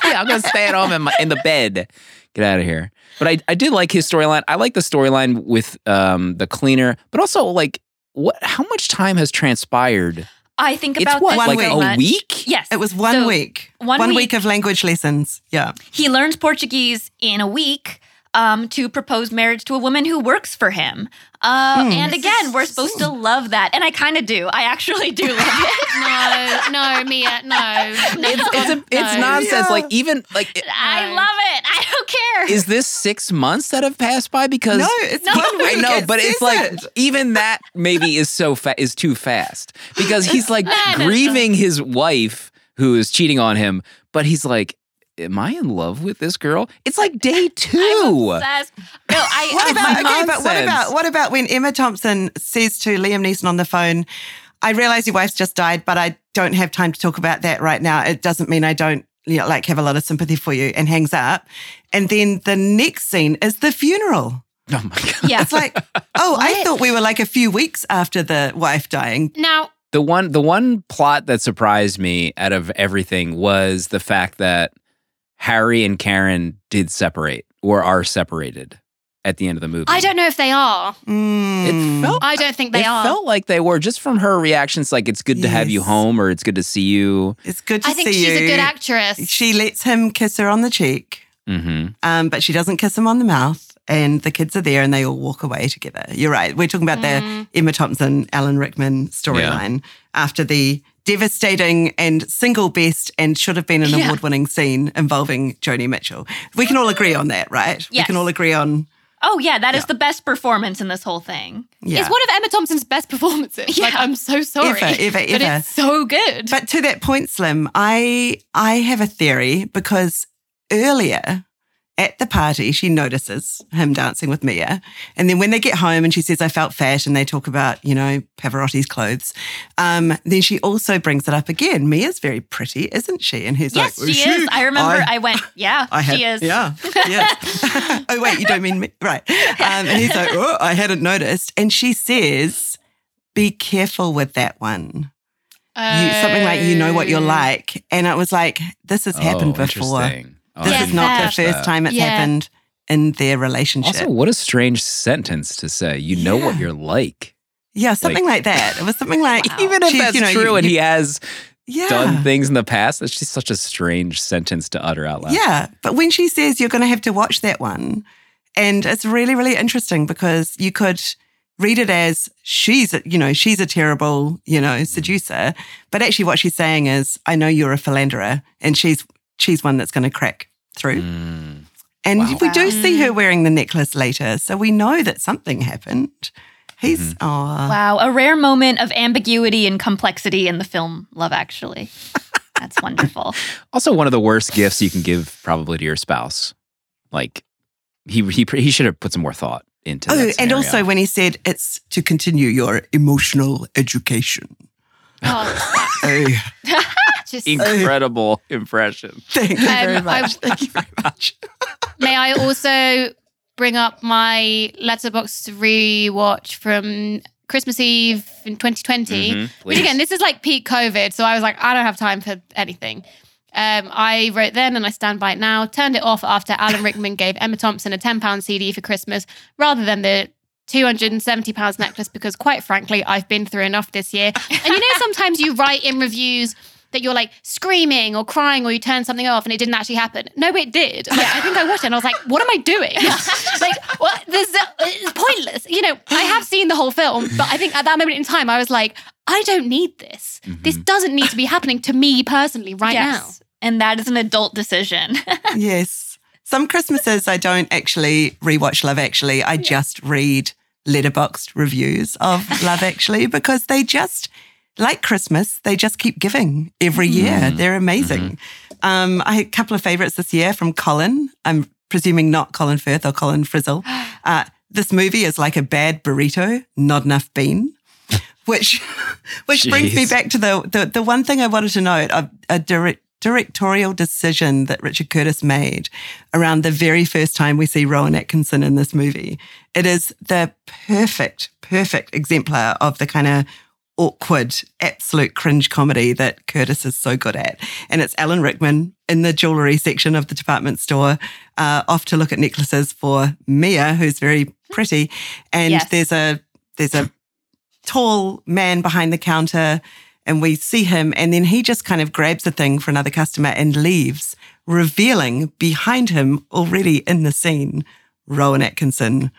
yeah, I'm gonna stay at home in, my, in the bed. Get out of here. But I, I did like his storyline. I like the storyline with um, the cleaner, but also like what? How much time has transpired? I think It's about what, this like so a much. week? Yes, It was one So week. one week. week. of language lessons. Yeah. He learns Portuguese in a week um, to propose marriage to a woman who works for him. Uh, Hmm. And again, we're supposed to love that, and I kind of do. I actually do love (laughs) it. No, no, Mia, no. no It's it's, a, it's no. nonsense. Yeah. Like even like it- I No. love it. I don't care. is this six months that have passed by? Because No, it's No. one I know, but it's says like it. even that maybe is so fa- is too fast because he's like (laughs) grieving his wife who is cheating on him, but he's like, "Am I in love with this girl?" It's like day (laughs) I'm two. obsessed. No, I. (laughs) What about okay, but what about what about when Emma Thompson says to Liam Neeson on the phone, I realize your wife's just died, but I don't have time to talk about that right now. It doesn't mean I don't you know, like have a lot of sympathy for you and hangs up. And then the next scene is the funeral. Oh my god! yeah. It's like, oh, I thought we were like a few weeks after the wife dying. Now, The one the one plot that surprised me out of everything was the fact that Harry and Karen did separate or are separated at the end of the movie. I don't know if they are. Mm. It felt I don't think they it are. It felt like they were just from her reactions. Like it's good to have you home, or it's good to see you. It's good to I think see she's you. a good actress. She lets him kiss her on the cheek, Mm-hmm. um, but she doesn't kiss him on the mouth. And the kids are there and they all walk away together. You're right. We're talking about the Mm. Emma Thompson, Alan Rickman storyline after the devastating and single best and should have been an Yeah. award winning scene involving Joni Mitchell. We can all agree on that, right? We can all agree on, Oh yeah, that is the best performance in this whole thing. yeah. It's one of Emma Thompson's best performances. Like, Yeah. I'm so sorry. Ever, ever, But ever. it's so good. But to that point, Slim, I I have a theory because earlier at the party she notices him dancing with Mia, and then when they get home and she says I felt fat, and they talk about you know Pavarotti's clothes, um, then she also brings it up again. Mia's very pretty, isn't she? And he's Yes, like, she is. I remember. I, I- went. Yeah, I had, she is. Yeah. Yes. (laughs) oh, wait, you don't mean me. Right. Um, and he's like, oh, I hadn't noticed. And she says, be careful with that one. You, something like, you know what you're Oh. like. And it was like, this has happened before. Oh, This Yeah, is not the that. first time it's Yeah. happened in their relationship. Also, what a strange sentence to say. You know what you're like. yeah, something like, that. It was something like, Wow. Even if She's, that's you know, true you- and you- he has yeah. done things in the past, it's just such a strange sentence to utter out loud. Yeah. But when she says you're going to have to watch that one, and it's really, really interesting because you could read it as she's, a, you know, she's a terrible, you know, mm-hmm. seducer. But actually, what she's saying is, I know you're a philanderer, and she's she's one that's going to crack through. Mm. And Wow. we do Wow. see her wearing the necklace later, so we know that something happened. He's oh, Wow, a rare moment of ambiguity and complexity in the film Love Actually. That's wonderful. (laughs) Also, one of the worst gifts you can give probably to your spouse. Like he he he should have put some more thought into. Oh, that and also when he said it's to continue your emotional education. Oh, (laughs) Oh, (laughs) just Incredible impression. (laughs) thank you very Um, I- much. Thank you very much. (laughs) May I also bring up my Letterboxd rewatch from Christmas Eve in 2020? Mhm, Which again, this is like peak COVID, so I was like, I don't have time for anything. Um, I wrote then and I stand by it now. Turned it off after Alan Rickman gave Emma Thompson a £10 CD for Christmas rather than the £270 necklace because, quite frankly, I've been through enough this year. And you know, sometimes you write in reviews that you're like screaming or crying or you turn something off and it didn't actually happen. No, it did. Like, I think I watched it and I was like, what am I doing? (laughs) like, what? This uh, it's pointless. You know, I have seen the whole film, but I think at that moment in time, I was like, I don't need this. This doesn't need to be happening to me personally right yes. And that is an adult decision. (laughs) Yes. Some Christmases I don't actually rewatch Love Actually. I just read Letterboxd reviews of Love Actually because they just, like Christmas, they just keep giving every year. They're amazing. Um, I had a couple of favorites this year from Colin. I'm presuming not Colin Firth or Colin Frissell. (gasps) Uh, this movie is like a bad burrito, not enough bean. (laughs) Which, which brings me back to the, the the one thing I wanted to note: a, a direct, directorial decision that Richard Curtis made around the very first time we see Rowan Atkinson in this movie. It is the perfect, perfect exemplar of the kind of awkward, absolute cringe comedy that Curtis is so good at. And it's Alan Rickman in the jewelry section of the department store, uh, off to look at necklaces for Mia, who's very pretty. And Yes. there's a there's a tall man behind the counter and we see him and then he just kind of grabs a thing for another customer and leaves revealing behind him already in the scene rowan atkinson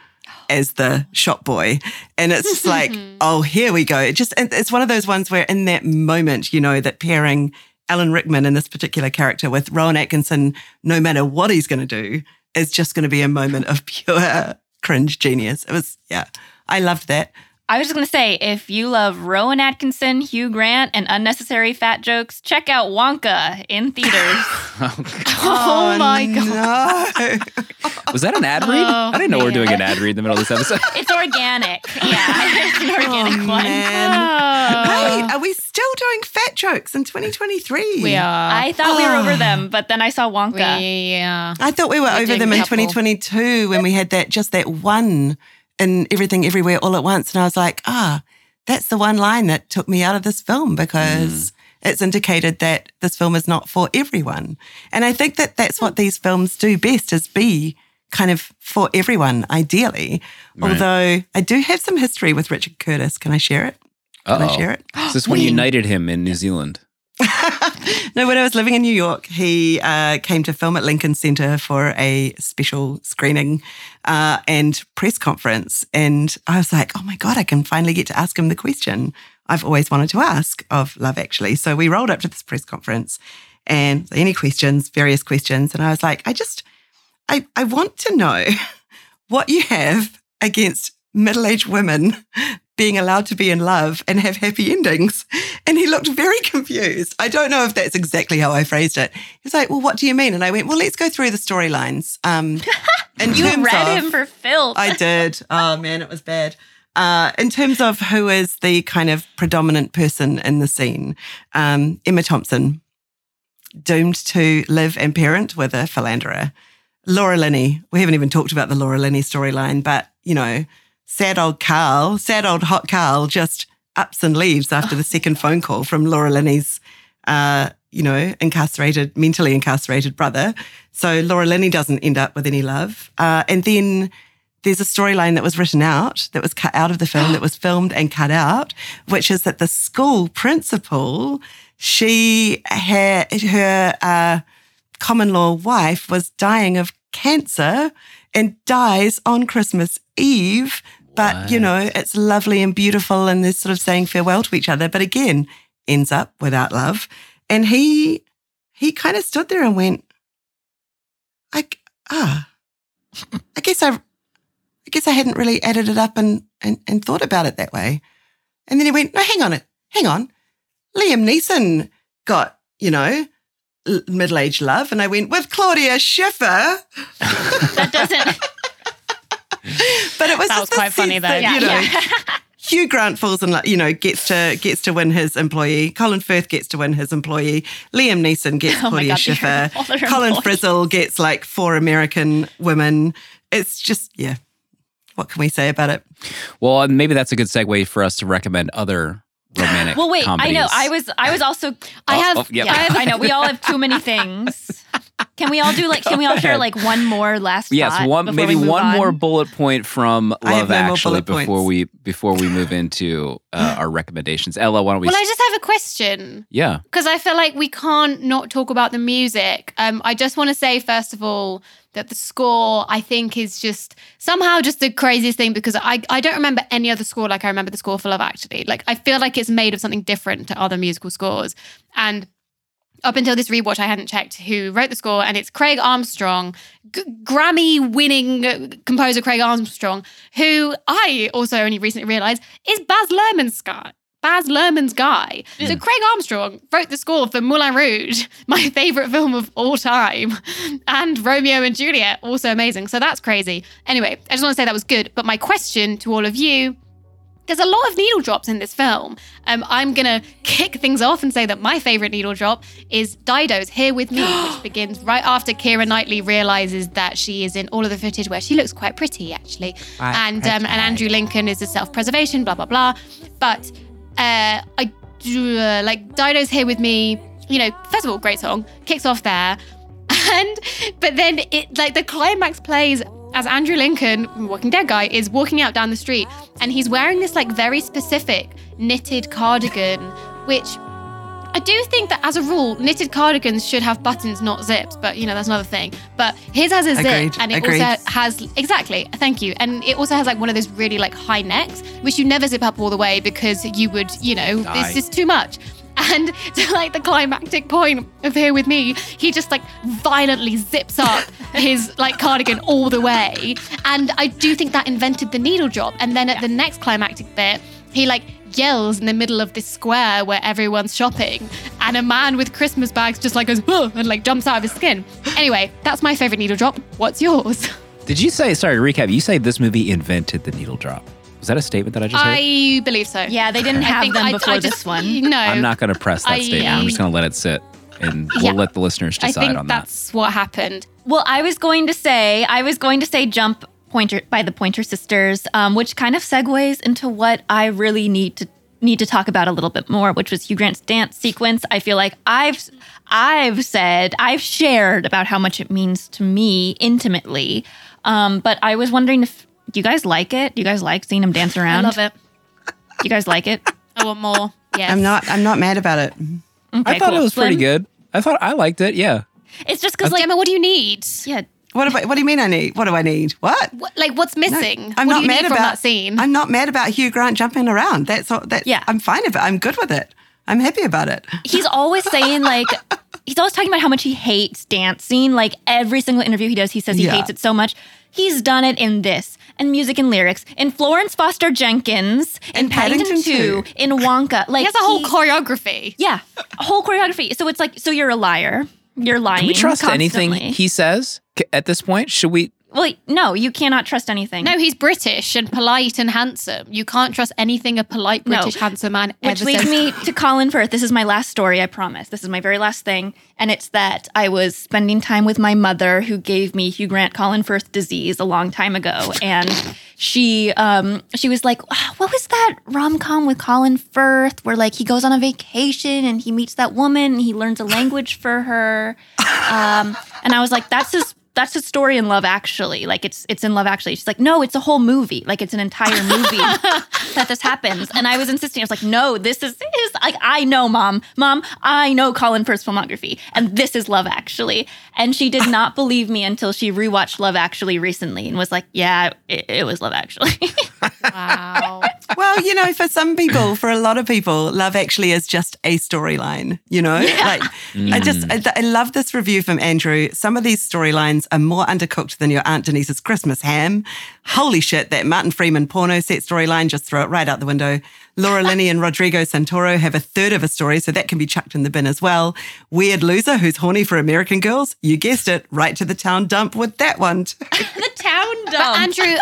as the shop boy. And it's just like (laughs) oh here we go. It just it's one of those ones where in that moment you know that pairing alan rickman in this particular character with rowan atkinson no matter what he's going to do is just going to be a moment of pure (laughs) cringe genius. It was yeah i loved that I was just going to say if you love Rowan Atkinson, Hugh Grant, and unnecessary fat jokes, check out Wonka in theaters. (laughs) Oh, oh my God. no. (laughs) Was that an ad read? Oh, I didn't know we were doing an ad read in the middle of this episode. (laughs) it's organic. Yeah, it's an oh, organic oh, one. man. Oh. Hey, are we still doing fat jokes in 2023? we are. I thought we were over ah. them, but then I saw Wonka. We are. I thought we were We're over them in 2022 when we had that just that one in everything everywhere all at once, and I was like, ah, that's the one line that took me out of this film because. It's indicated that this film is not for everyone. And I think that that's what these films do best is be kind of for everyone, ideally. Right. Although I do have some history with Richard Curtis. Can I share it? Can I Uh-oh. share it? Is this when (gasps) you knighted him in New Zealand? (laughs) (laughs) no, when I was living in New York, he uh, came to film at Lincoln Center for a special screening uh, and press conference. And I was like, oh my God, I can finally get to ask him the question I've always wanted to ask of Love Actually. So we rolled up to this press conference and any questions, various questions. And I was like, I just, I, I want to know (laughs) what you have against middle aged women being allowed to be in love and have happy endings. And he looked very confused. I don't know if that's exactly how I phrased it. He's like, Well, what do you mean? And I went, Well, let's go through the storylines. Um, (laughs) in You terms read of- him for filth. I did. Oh man, it was bad. Uh, in terms of who is the kind of predominant person in the scene, um, Emma Thompson, doomed to live and parent with a philanderer. Laura Linney, we haven't even talked about the Laura Linney storyline, but you know, sad old Carl, sad old hot Carl just ups and leaves after the second phone call from Laura Linney's, uh, you know, incarcerated, mentally incarcerated brother. So Laura Linney doesn't end up with any love. Uh, and then there's a storyline that was written out, that was cut out of the film, that was (gasps) filmed and cut out, which is that the school principal, she had her uh, common law wife was dying of cancer and dies on Christmas Eve. But, you know, it's lovely and beautiful and they're sort of saying farewell to each other. But again, ends up without love. And he, he kind of stood there and went, I, ah, I guess I, I guess I hadn't really added it up and, and, and thought about it that way. And then he went, no, hang on it, hang on. Liam Neeson got, you know, middle-aged love. And I went, with Claudia Schiffer. that doesn't. (laughs) But it was That just was quite funny sense though. that, Yeah. you know, yeah. (laughs) Hugh Grant falls in love, you know, gets to gets to win his employee. Colin Firth gets to win his employee. Liam Neeson gets (laughs) Oh Claudia God, Schiffer. Colin employees. Frissell gets like four American women. It's just yeah. What can we say about it? Well, uh, maybe that's a good segue for us to recommend other romantic. (gasps) Well, wait. comedies. I know. I was. I was also. I Oh, have. oh, yep. Yeah, I know. We all have too many things. Can we all do like? Can we all share like one more last? Yes, thought one maybe one on? more bullet point from Love Actually before points. we before we move into uh, our recommendations. Ella, why don't we? Well, I just have a question. yeah, because I feel like we can't not talk about the music. Um, I just want to say, first of all, that the score I think is just somehow just the craziest thing because I, I don't remember any other score like I remember the score for Love Actually. Like I feel like it's made of something different to other musical scores. And up until this rewatch, I hadn't checked who wrote the score, and it's Craig Armstrong, G- Grammy winning composer Craig Armstrong, who I also only recently realized is Baz Luhrmann's guy. Baz Luhrmann's guy. So Craig Armstrong wrote the score for Moulin Rouge, (laughs) my favorite film of all time, and Romeo and Juliet, also amazing. So that's crazy. Anyway, I just want to say that was good. But my question to all of you there's a lot of needle drops in this film. Um, I'm gonna kick things off and say that my favorite needle drop is Dido's "Here with Me," which (gasps) begins right after Keira Knightley realizes that she is in all of the footage where she looks quite pretty, actually, and um, and Andrew Lincoln is a self-preservation, blah blah blah. But uh, I do uh, like Dido's "Here with Me." You know, first of all, great song, kicks off there, (laughs) and but then it like the climax plays as Andrew Lincoln, Walking Dead guy, is walking out down the street and he's wearing this like very specific knitted cardigan, which I do think that as a rule, knitted cardigans should have buttons, not zips, but you know, that's another thing. But his has a zip Agreed, and it agreed. also has exactly, thank you. And it also has like one of those really like high necks, which you never zip up all the way because you would, you know, Die. this is too much. And (laughs) to like the climactic point of here with me, he just like violently zips up (laughs) his like cardigan all the way. And I do think that invented the needle drop. And then at the next climactic bit, he like yells in the middle of this square where everyone's shopping, and a man with Christmas bags just like goes "Huh," and like jumps out of his skin. Anyway, that's my favorite needle drop. What's yours? Did you say? Sorry to recap. You say this movie invented the needle drop. Was that a statement that I just heard? I believe so. Yeah, they didn't have them I- before I this just- one. (laughs) No, I'm not going to press that I- statement. I'm just going to let it sit, and we'll Yeah. let the listeners I decide think on that. that's what happened. Well, I was going to say, I was going to say Jump Pointer by the Pointer Sisters, um, which kind of segues into what I really need to need to talk about a little bit more, which was Hugh Grant's dance sequence. I feel like I've I've said, I've shared about how much it means to me intimately. Um, but I was wondering if do you guys like it? Do you guys like seeing him dance around? I love it. Do you guys like it? I want more. Yes. I'm not. I'm not mad about it. Okay, I thought cool. it was pretty Slim? good. I thought I liked it. Yeah. It's just because like Gemma, what do you need? yeah, What about? What do you mean? I need? What do I need? What? What, like, what's missing? I'm what not do you mad need about that scene? I'm not mad about Hugh Grant jumping around. That's all. That Yeah. I'm fine with it. I'm good with it. I'm happy about it. he's always saying like (laughs) he's always talking about how much he hates dancing. Like every single interview he does, he says he Yeah. hates it so much. He's done it in this, and music and lyrics, in Florence Foster Jenkins, in In Paddington, Paddington 2, 2. in Wonka. (laughs) Like he has a whole he- choreography. yeah, a whole choreography. So it's like, so you're a liar. You're lying. Can we trust anything he says at this point? Should we? Well, no, you cannot trust anything. No, he's British and polite and handsome. You can't trust anything a polite No. British handsome man Which leads says. me (laughs) to Colin Firth. This is my last story, I promise. This is my very last thing. And it's that I was spending time with my mother who gave me Hugh Grant Colin Firth disease a long time ago. And she um she was like, "Ah, what was that rom-com with Colin Firth where like he goes on a vacation and he meets that woman and he learns a language for her. Um and I was like, that's his that's his story in Love Actually. Like it's it's in Love Actually. She's like, no, it's a whole movie. Like it's an entire movie (laughs) that this happens. And I was insisting. I was like, no, this is his. Like I know, mom, mom, I know Colin Firth's filmography, and this is Love Actually. And she did not believe me until she rewatched Love Actually recently and was like, yeah, it, it was Love Actually. (laughs) wow. Well, you know, for some people, for a lot of people, love actually is just a storyline. You know, like I just mm. I, I love this review from Andrew. Some of these storylines are more undercooked than your Aunt Denise's Christmas ham. Holy shit! That Martin Freeman porno set storyline, just throw it right out the window. Laura Linney and Rodrigo Santoro have a third of a story, so that can be chucked in the bin as well. Weird loser who's horny for American girls. You guessed it, right to the town dump with that one. (laughs) the town But Andrew,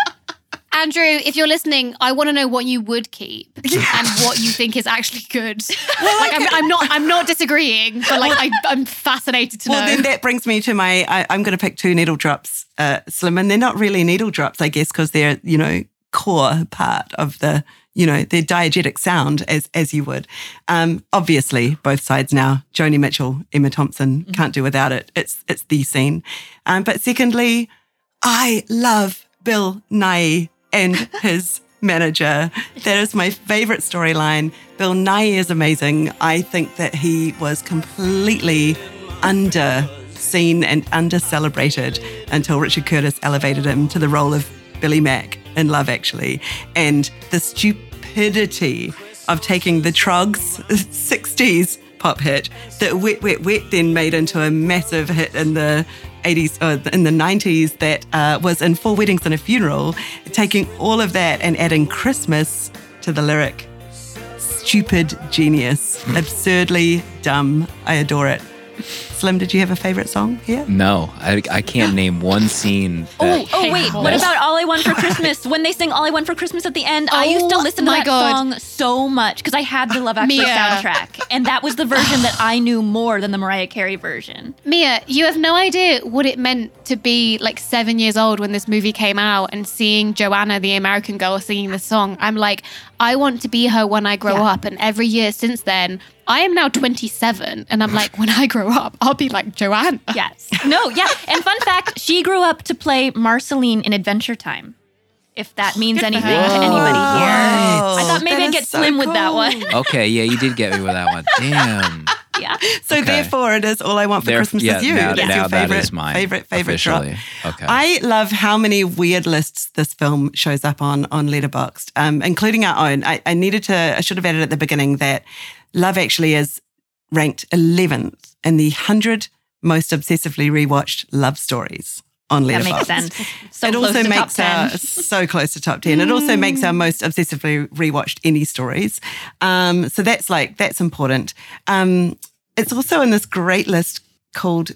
Andrew, if you're listening, I want to know what you would keep (laughs) and what you think is actually good. (laughs) like, I'm, I'm not, I'm not disagreeing, but like, I, I'm fascinated to Well, know. Well, then that brings me to my. I, I'm going to pick two needle drops, uh, Slim, and they're not really needle drops, I guess, because they're you know core part of the you know their diegetic sound, as as you would. Um, obviously, both sides now. Joni Mitchell, Emma Thompson, can't do without it. It's it's the scene. Um, but secondly, I love Bill Nighy and his manager. That is my favorite storyline. Bill Nighy is amazing. I think that he was completely under seen and under celebrated until Richard Curtis elevated him to the role of Billy Mack in Love Actually. And the stupidity of taking the Troggs (laughs) 60s pop hit that Wet Wet Wet then made into a massive hit in the 80s or in the 90s that uh, was in Four Weddings and a Funeral, taking all of that and adding Christmas to the lyric. Stupid genius, absurdly dumb. I adore it. Slim, did you have a favorite song here? No, I, I can't (gasps) name one scene. Oh, That, oh wait, what about All I Want for (laughs) Christmas? When they sing All I Want for Christmas at the end, I used to Oh listen to my that God. song so much because I had the Love Actually Mia. soundtrack. And that was the version that I knew more than the Mariah Carey version. Mia, you have no idea what it meant to be like seven years old when this movie came out and seeing Joanna, the American girl, singing this song. I'm like, I want to be her when I grow Yeah. up. And every year since then, I am now 27. And I'm like, when I grow up, I'll be like Joanna. Yes. No, yeah. And fun fact, she grew up to play Marceline in Adventure Time. If that means Good anything to anybody here. Whoa, I thought maybe I'd get so slim with that one. okay, yeah, you did get me with that one. Damn. Yeah. So Okay. therefore, it is all I want for There- Christmas yeah, is you. now- That's now your that favorite, is mine, favorite, favorite drop. Okay. I love how many weird lists this film shows up on on Letterboxd, um, including our own. I, I needed to. I should have added at the beginning that Love Actually is ranked 11th in the hundred most obsessively rewatched love stories on Letterboxd. That makes sense. So it close also to makes top 10. our (laughs) so close to top 10 it also makes our most obsessively rewatched any stories um, so that's like that's important um, it's also in this great list called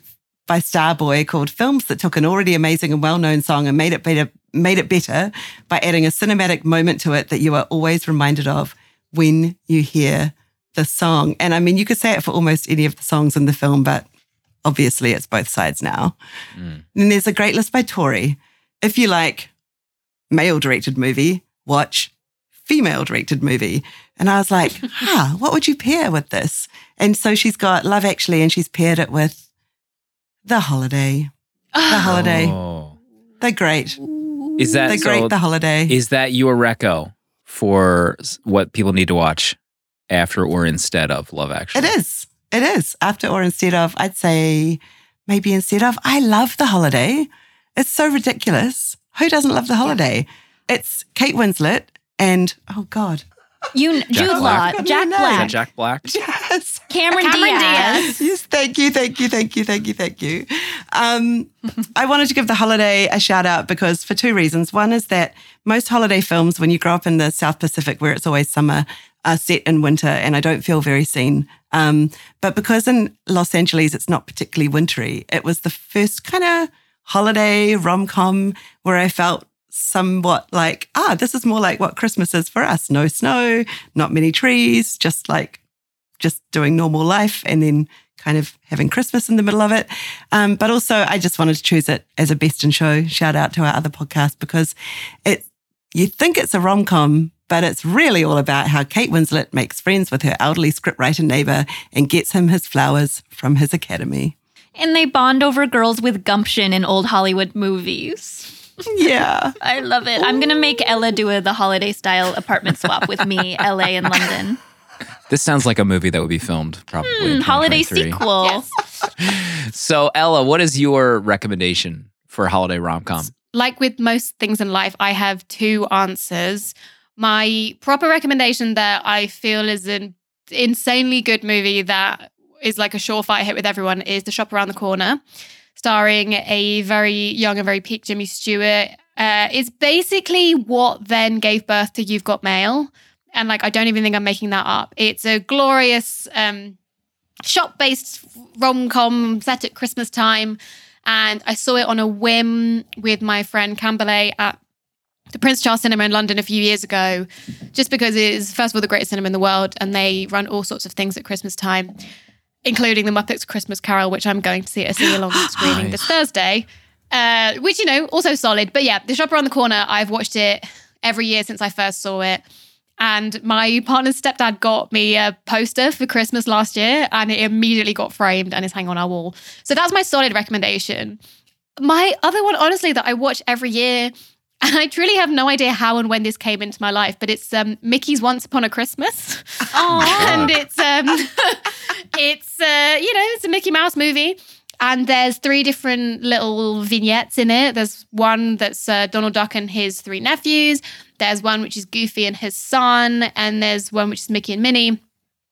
by starboy called films that took an already amazing and well-known song and made it better made it better by adding a cinematic moment to it that you are always reminded of when you hear the song and i mean you could say it for almost any of the songs in the film but obviously it's both sides now Mm. and there's a great list by Tori. If you like male directed movie, watch female directed movie. And I was like, (laughs) huh, what would you pair with this? And so she's got Love Actually, and she's paired it with The Holiday. The (gasps) Holiday. Oh. They're great. Is that They're so? great. The Holiday. Is that your reco for what people need to watch after or instead of Love Actually? It is. It is. After or instead of, I'd say maybe instead of. I love The Holiday. It's so ridiculous. Who doesn't love The Holiday? It's Kate Winslet and, oh God. You, Jude Law, Jack don't. Is that Black, Jack Black? Yes. Cameron, Cameron Diaz. Diaz. Yes, thank you, thank you, thank you, thank you, thank you. Um, I wanted to give the holiday a shout out because for two reasons. One is that most holiday films, when you grow up in the South Pacific where it's always summer, are set in winter, and I don't feel very seen. Um, but because in Los Angeles it's not particularly wintry, it was the first kind of holiday rom com where I felt somewhat like, ah, this is more like what Christmas is for us. No snow, not many trees, just like just doing normal life and then kind of having Christmas in the middle of it. Um, but also, I just wanted to choose it as a best in show. Shout out to our other podcast because it you think it's a rom com, but it's really all about how Kate Winslet makes friends with her elderly scriptwriter neighbor and gets him his flowers from his academy. And they bond over girls with gumption in old Hollywood movies. (laughs) Yeah. I love it. I'm gonna make Ella do a the holiday style apartment swap with me, (laughs) LA and London. This sounds like a movie that would be filmed probably. in Hmm, holiday 2023. sequel. (laughs) So, Ella, what is your recommendation for a holiday rom com? like with most things in life, I have two answers. My proper recommendation that I feel is an insanely good movie that is like a surefire hit with everyone is The Shop Around the Corner, starring a very young and very peak Jimmy Stewart. Uh, it's basically what then gave birth to You've Got Mail. And like, I don't even think I'm making that up. It's a glorious um, shop based rom com set at Christmas time and I saw it on a whim with my friend Camberley at the Prince Charles Cinema in London a few years ago, just because it is first of all the greatest cinema in the world, and they run all sorts of things at Christmas time, including the Muppets Christmas Carol, which I'm going to see at a sing along (gasps) screening this Thursday. Uh, which you know also solid, but yeah, the shop around the corner. I've watched it every year since I first saw it. And my partner's stepdad got me a poster for Christmas last year, and it immediately got framed and is hanging on our wall. So that's my solid recommendation. My other one, honestly, that I watch every year, and (laughs) I truly have no idea how and when this came into my life, but it's um, Mickey's Once Upon a Christmas, (laughs) (laughs) and it's um, it's uh, you know it's a Mickey Mouse movie. And there's three different little vignettes in it. There's one that's uh, Donald Duck and his three nephews. There's one which is Goofy and his son, and there's one which is Mickey and Minnie.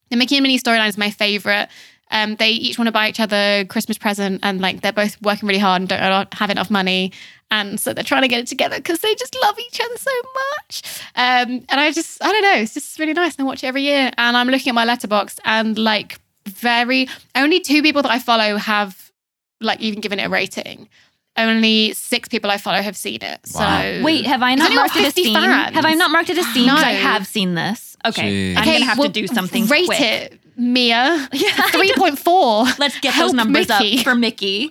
The Mickey and Minnie storyline is my favorite. Um, they each want to buy each other a Christmas present, and like they're both working really hard and don't have enough money, and so they're trying to get it together because they just love each other so much. Um, and I just, I don't know, it's just really nice. And I watch it every year, and I'm looking at my Letterboxd, and like very only two people that I follow have like even given it a rating. Only six people I follow have seen it. Wow. So Wait, have I not marked it as 50 seen? fans? Have I not marked it as seen? Because I have seen this. Okay, Jeez. I'm gonna have well, to do something. Rate quick. it, Mia. (laughs) Yeah. Three point four. Let's get Help those numbers Mickey. up for Mickey.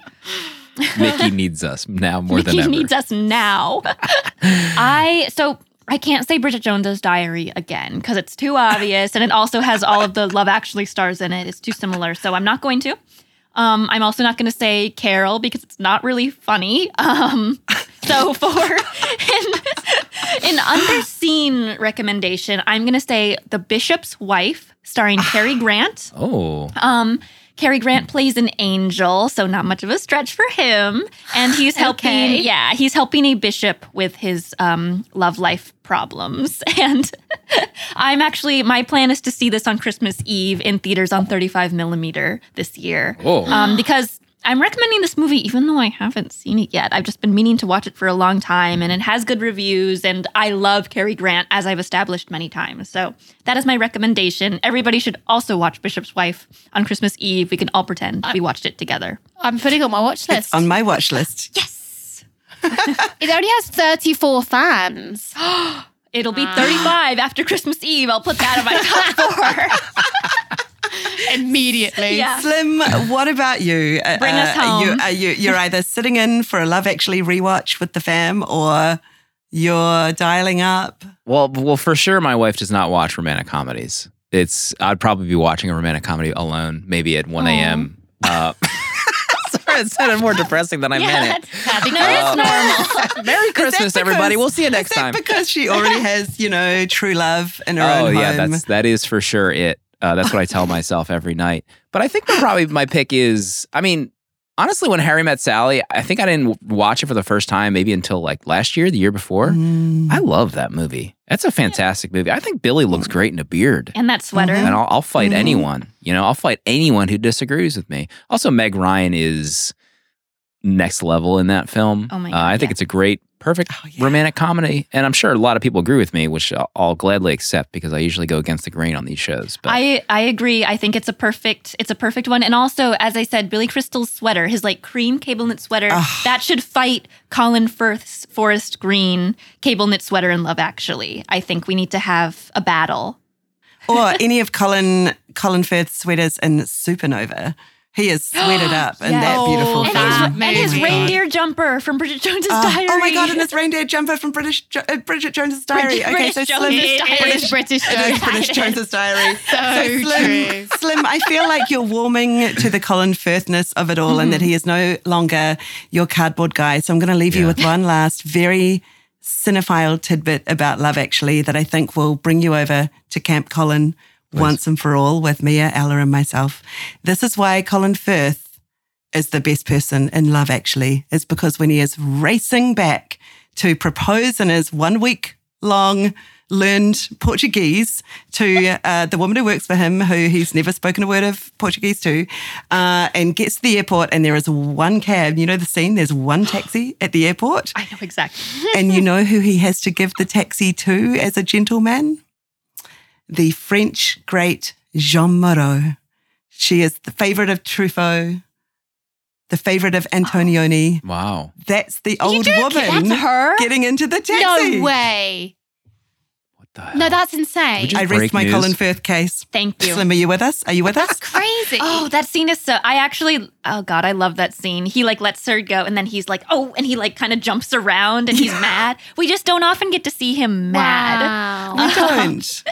Mickey needs us now more Mickey than ever. Mickey needs us now. (laughs) I so I can't say Bridget Jones's Diary again because it's too obvious, and it also has all of the Love Actually stars in it. It's too similar, so I'm not going to. Um, I'm also not going to say Carol because it's not really funny. Um, so for (laughs) an, an underseen recommendation, I'm going to say The Bishop's Wife, starring (sighs) Cary Grant. oh, Um, Cary Grant plays an angel, so not much of a stretch for him. And he's (laughs) helping, Okay. yeah, he's helping a bishop with his um, love life problems. (laughs) And (laughs) I'm actually, my plan is to see this on Christmas Eve in theaters on 35 millimeter this year. Oh. Um, because I'm recommending this movie even though I haven't seen it yet. I've just been meaning to watch it for a long time and it has good reviews and I love Cary Grant as I've established many times. So that is my recommendation. Everybody should also watch Bishop's Wife on Christmas Eve. We can all pretend we watched it together. I'm putting it on my watch list. on my watch list. Yes. (laughs) it only has 34 fans. (gasps) It'll be 35 after Christmas Eve. I'll put that on my top (laughs) four. (laughs) (laughs) Immediately. Yeah. Slim, what about you? Uh, Bring us uh, are you- home. Are you, you're either sitting in for a Love Actually rewatch with the fam or you're dialing up. well, well, for sure, my wife does not watch romantic comedies. It's I'd probably be watching a romantic comedy alone, maybe at one a.m. Uh, (laughs) (laughs) sorry, it sounded more depressing than I meant it. Happy No, Christmas. it's normal. Merry Christmas, Is that everybody. We'll see you is next that time. because she already has, you know, true love in her oh own yeah, home. Oh yeah, that's that is for sure it. Uh, that's what I tell myself every night. But I think probably my pick is. I mean, honestly, when Harry Met Sally, I think I didn't watch it for the first time maybe until like last year, the year before. Mm. I love that movie. That's a fantastic movie. I think Billy looks great in a beard. And that sweater. and I'll, I'll fight Mhm. anyone. You know, I'll fight anyone who disagrees with me. Also, Meg Ryan is next level in that film. Oh my Uh, I think yeah. it's a great, perfect Oh, yeah. romantic comedy, and I'm sure a lot of people agree with me, which I'll, I'll gladly accept because I usually go against the grain on these shows. But I I agree. I think it's a perfect it's a perfect one. And also, as I said, Billy Crystal's sweater, his like cream cable knit sweater, Ugh. that should fight Colin Firth's forest green cable knit sweater in Love Actually. I think we need to have a battle. or (laughs) any of Colin Colin Firth's sweaters in Supernova. He is sweated up (gasps) in that beautiful and film. his, and his Maybe. reindeer jumper from Bridget Jones's Oh, Diary. oh my god! And his reindeer jumper from British Jo- uh, Bridget Jones's Diary. Bridget- okay, so British Slim, Jones's It Diary. is British It is Jones. British (laughs) Jones's Diary. So Slim, true. Slim, I feel like you're warming to the Colin Firthness of it all and that he is no longer your cardboard guy. So I'm going to leave you with one last very cinephile tidbit about Love Actually that I think will bring you over to Camp Colin once and for all with Mia, Ella, and myself. This is why Colin Firth is the best person in Love Actually, is because when he is racing back to propose in his one week long learned Portuguese to uh, the woman who works for him, who he's never spoken a word of Portuguese to, uh, and gets to the airport, and there is one cab. You know the scene? There's one (gasps) taxi at the airport, I know exactly. and you (laughs) know who he has to give the taxi to as a gentleman? The French great Jeanne Moreau. She is the favorite of Truffaut. the favorite of Antonioni. Wow. That's the old joking? woman That's her? getting into the taxi. No way. What the hell? No, that's insane. I rest Break my news. Colin Firth case. Thank you. Slim, are you with us? Are you with us? That's crazy. (gasps) Oh, that scene is so. I actually, oh god, I love that scene. He like lets her go, and then he's like, oh, and he like kind of jumps around, and he's mad. We just don't often get to see him mad. Wow. We (laughs) (laughs) don't.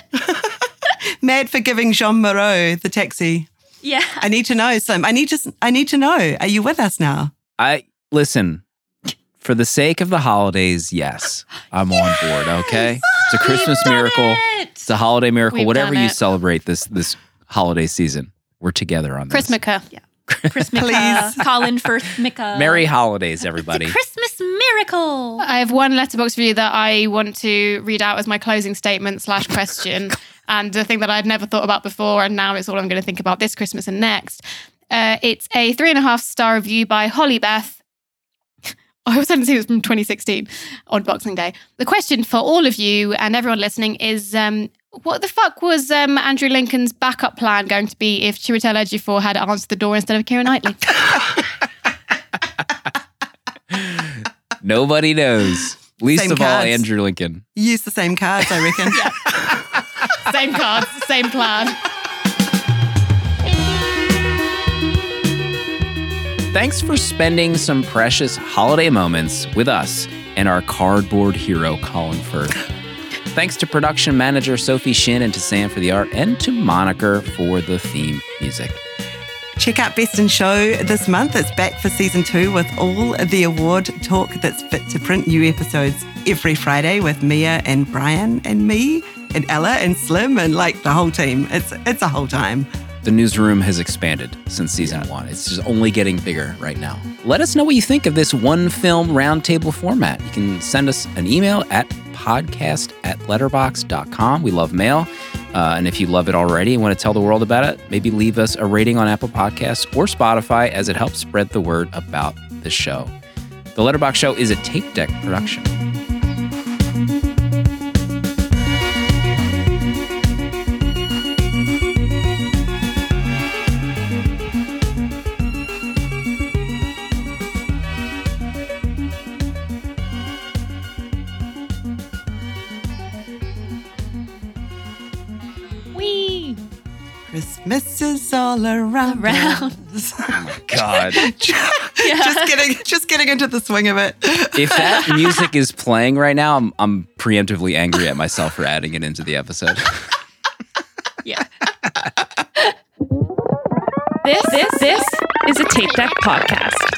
(laughs) Mad for giving Jeanne Moreau the taxi. Yeah. I need to know, Slim. I need to. I need to know. Are you with us now? I listen. For the sake of the holidays, yes, (gasps) I'm on board. Okay, it's a Christmas miracle. it. It's a holiday miracle. We've Whatever you celebrate this this holiday season, we're together on this. Chrismica. Christmas, (laughs) Please. (laughs) Colin Firth, Mika. Merry holidays, everybody. Christmas miracle. I have one Letterboxd review that I want to read out as my closing statement slash question, (laughs) and the thing that I'd never thought about before, and now it's all I'm going to think about this Christmas and next. Uh, it's a three and a half star review by Holly Beth. (laughs) I was sent to see it was from 2016 on Boxing Day. The question for all of you and everyone listening is um, what the fuck was um, Andrew Lincoln's backup plan going to be if Chiwetel Ejiofor had answered the door instead of Keira Knightley? (laughs) Nobody knows. Least Same of all. Andrew Lincoln. Use the same cards, I reckon. (laughs) same cards, same plan. Thanks for spending some precious holiday moments with us and our cardboard hero, Colin Firth. Thanks to production manager Sophie Shin and to Sam for the art and to Moniker for the theme music. Check out Best in Show this month. It's back for season two with all the award talk that's fit to print. New episodes every Friday with Mia and Brian and me and Ella and Slim and like the whole team. It's it's a whole time. The newsroom has expanded since season one. It's just only getting bigger right now. Let us know what you think of this one film roundtable format. You can send us an email at podcast at letterboxd.com. We love mail. Uh, and if you love it already and want to tell the world about it, maybe leave us a rating on Apple Podcasts or Spotify as it helps spread the word about the show. The Letterboxd Show is a TAPEDECK production. Christmas is all around. Around. us. (laughs) Oh, God. (laughs) just getting just getting into the swing of it. if that (laughs) music is playing right now, I'm, I'm preemptively angry at myself for adding it into the episode. Yeah. This, this, this is a TAPEDECK podcast.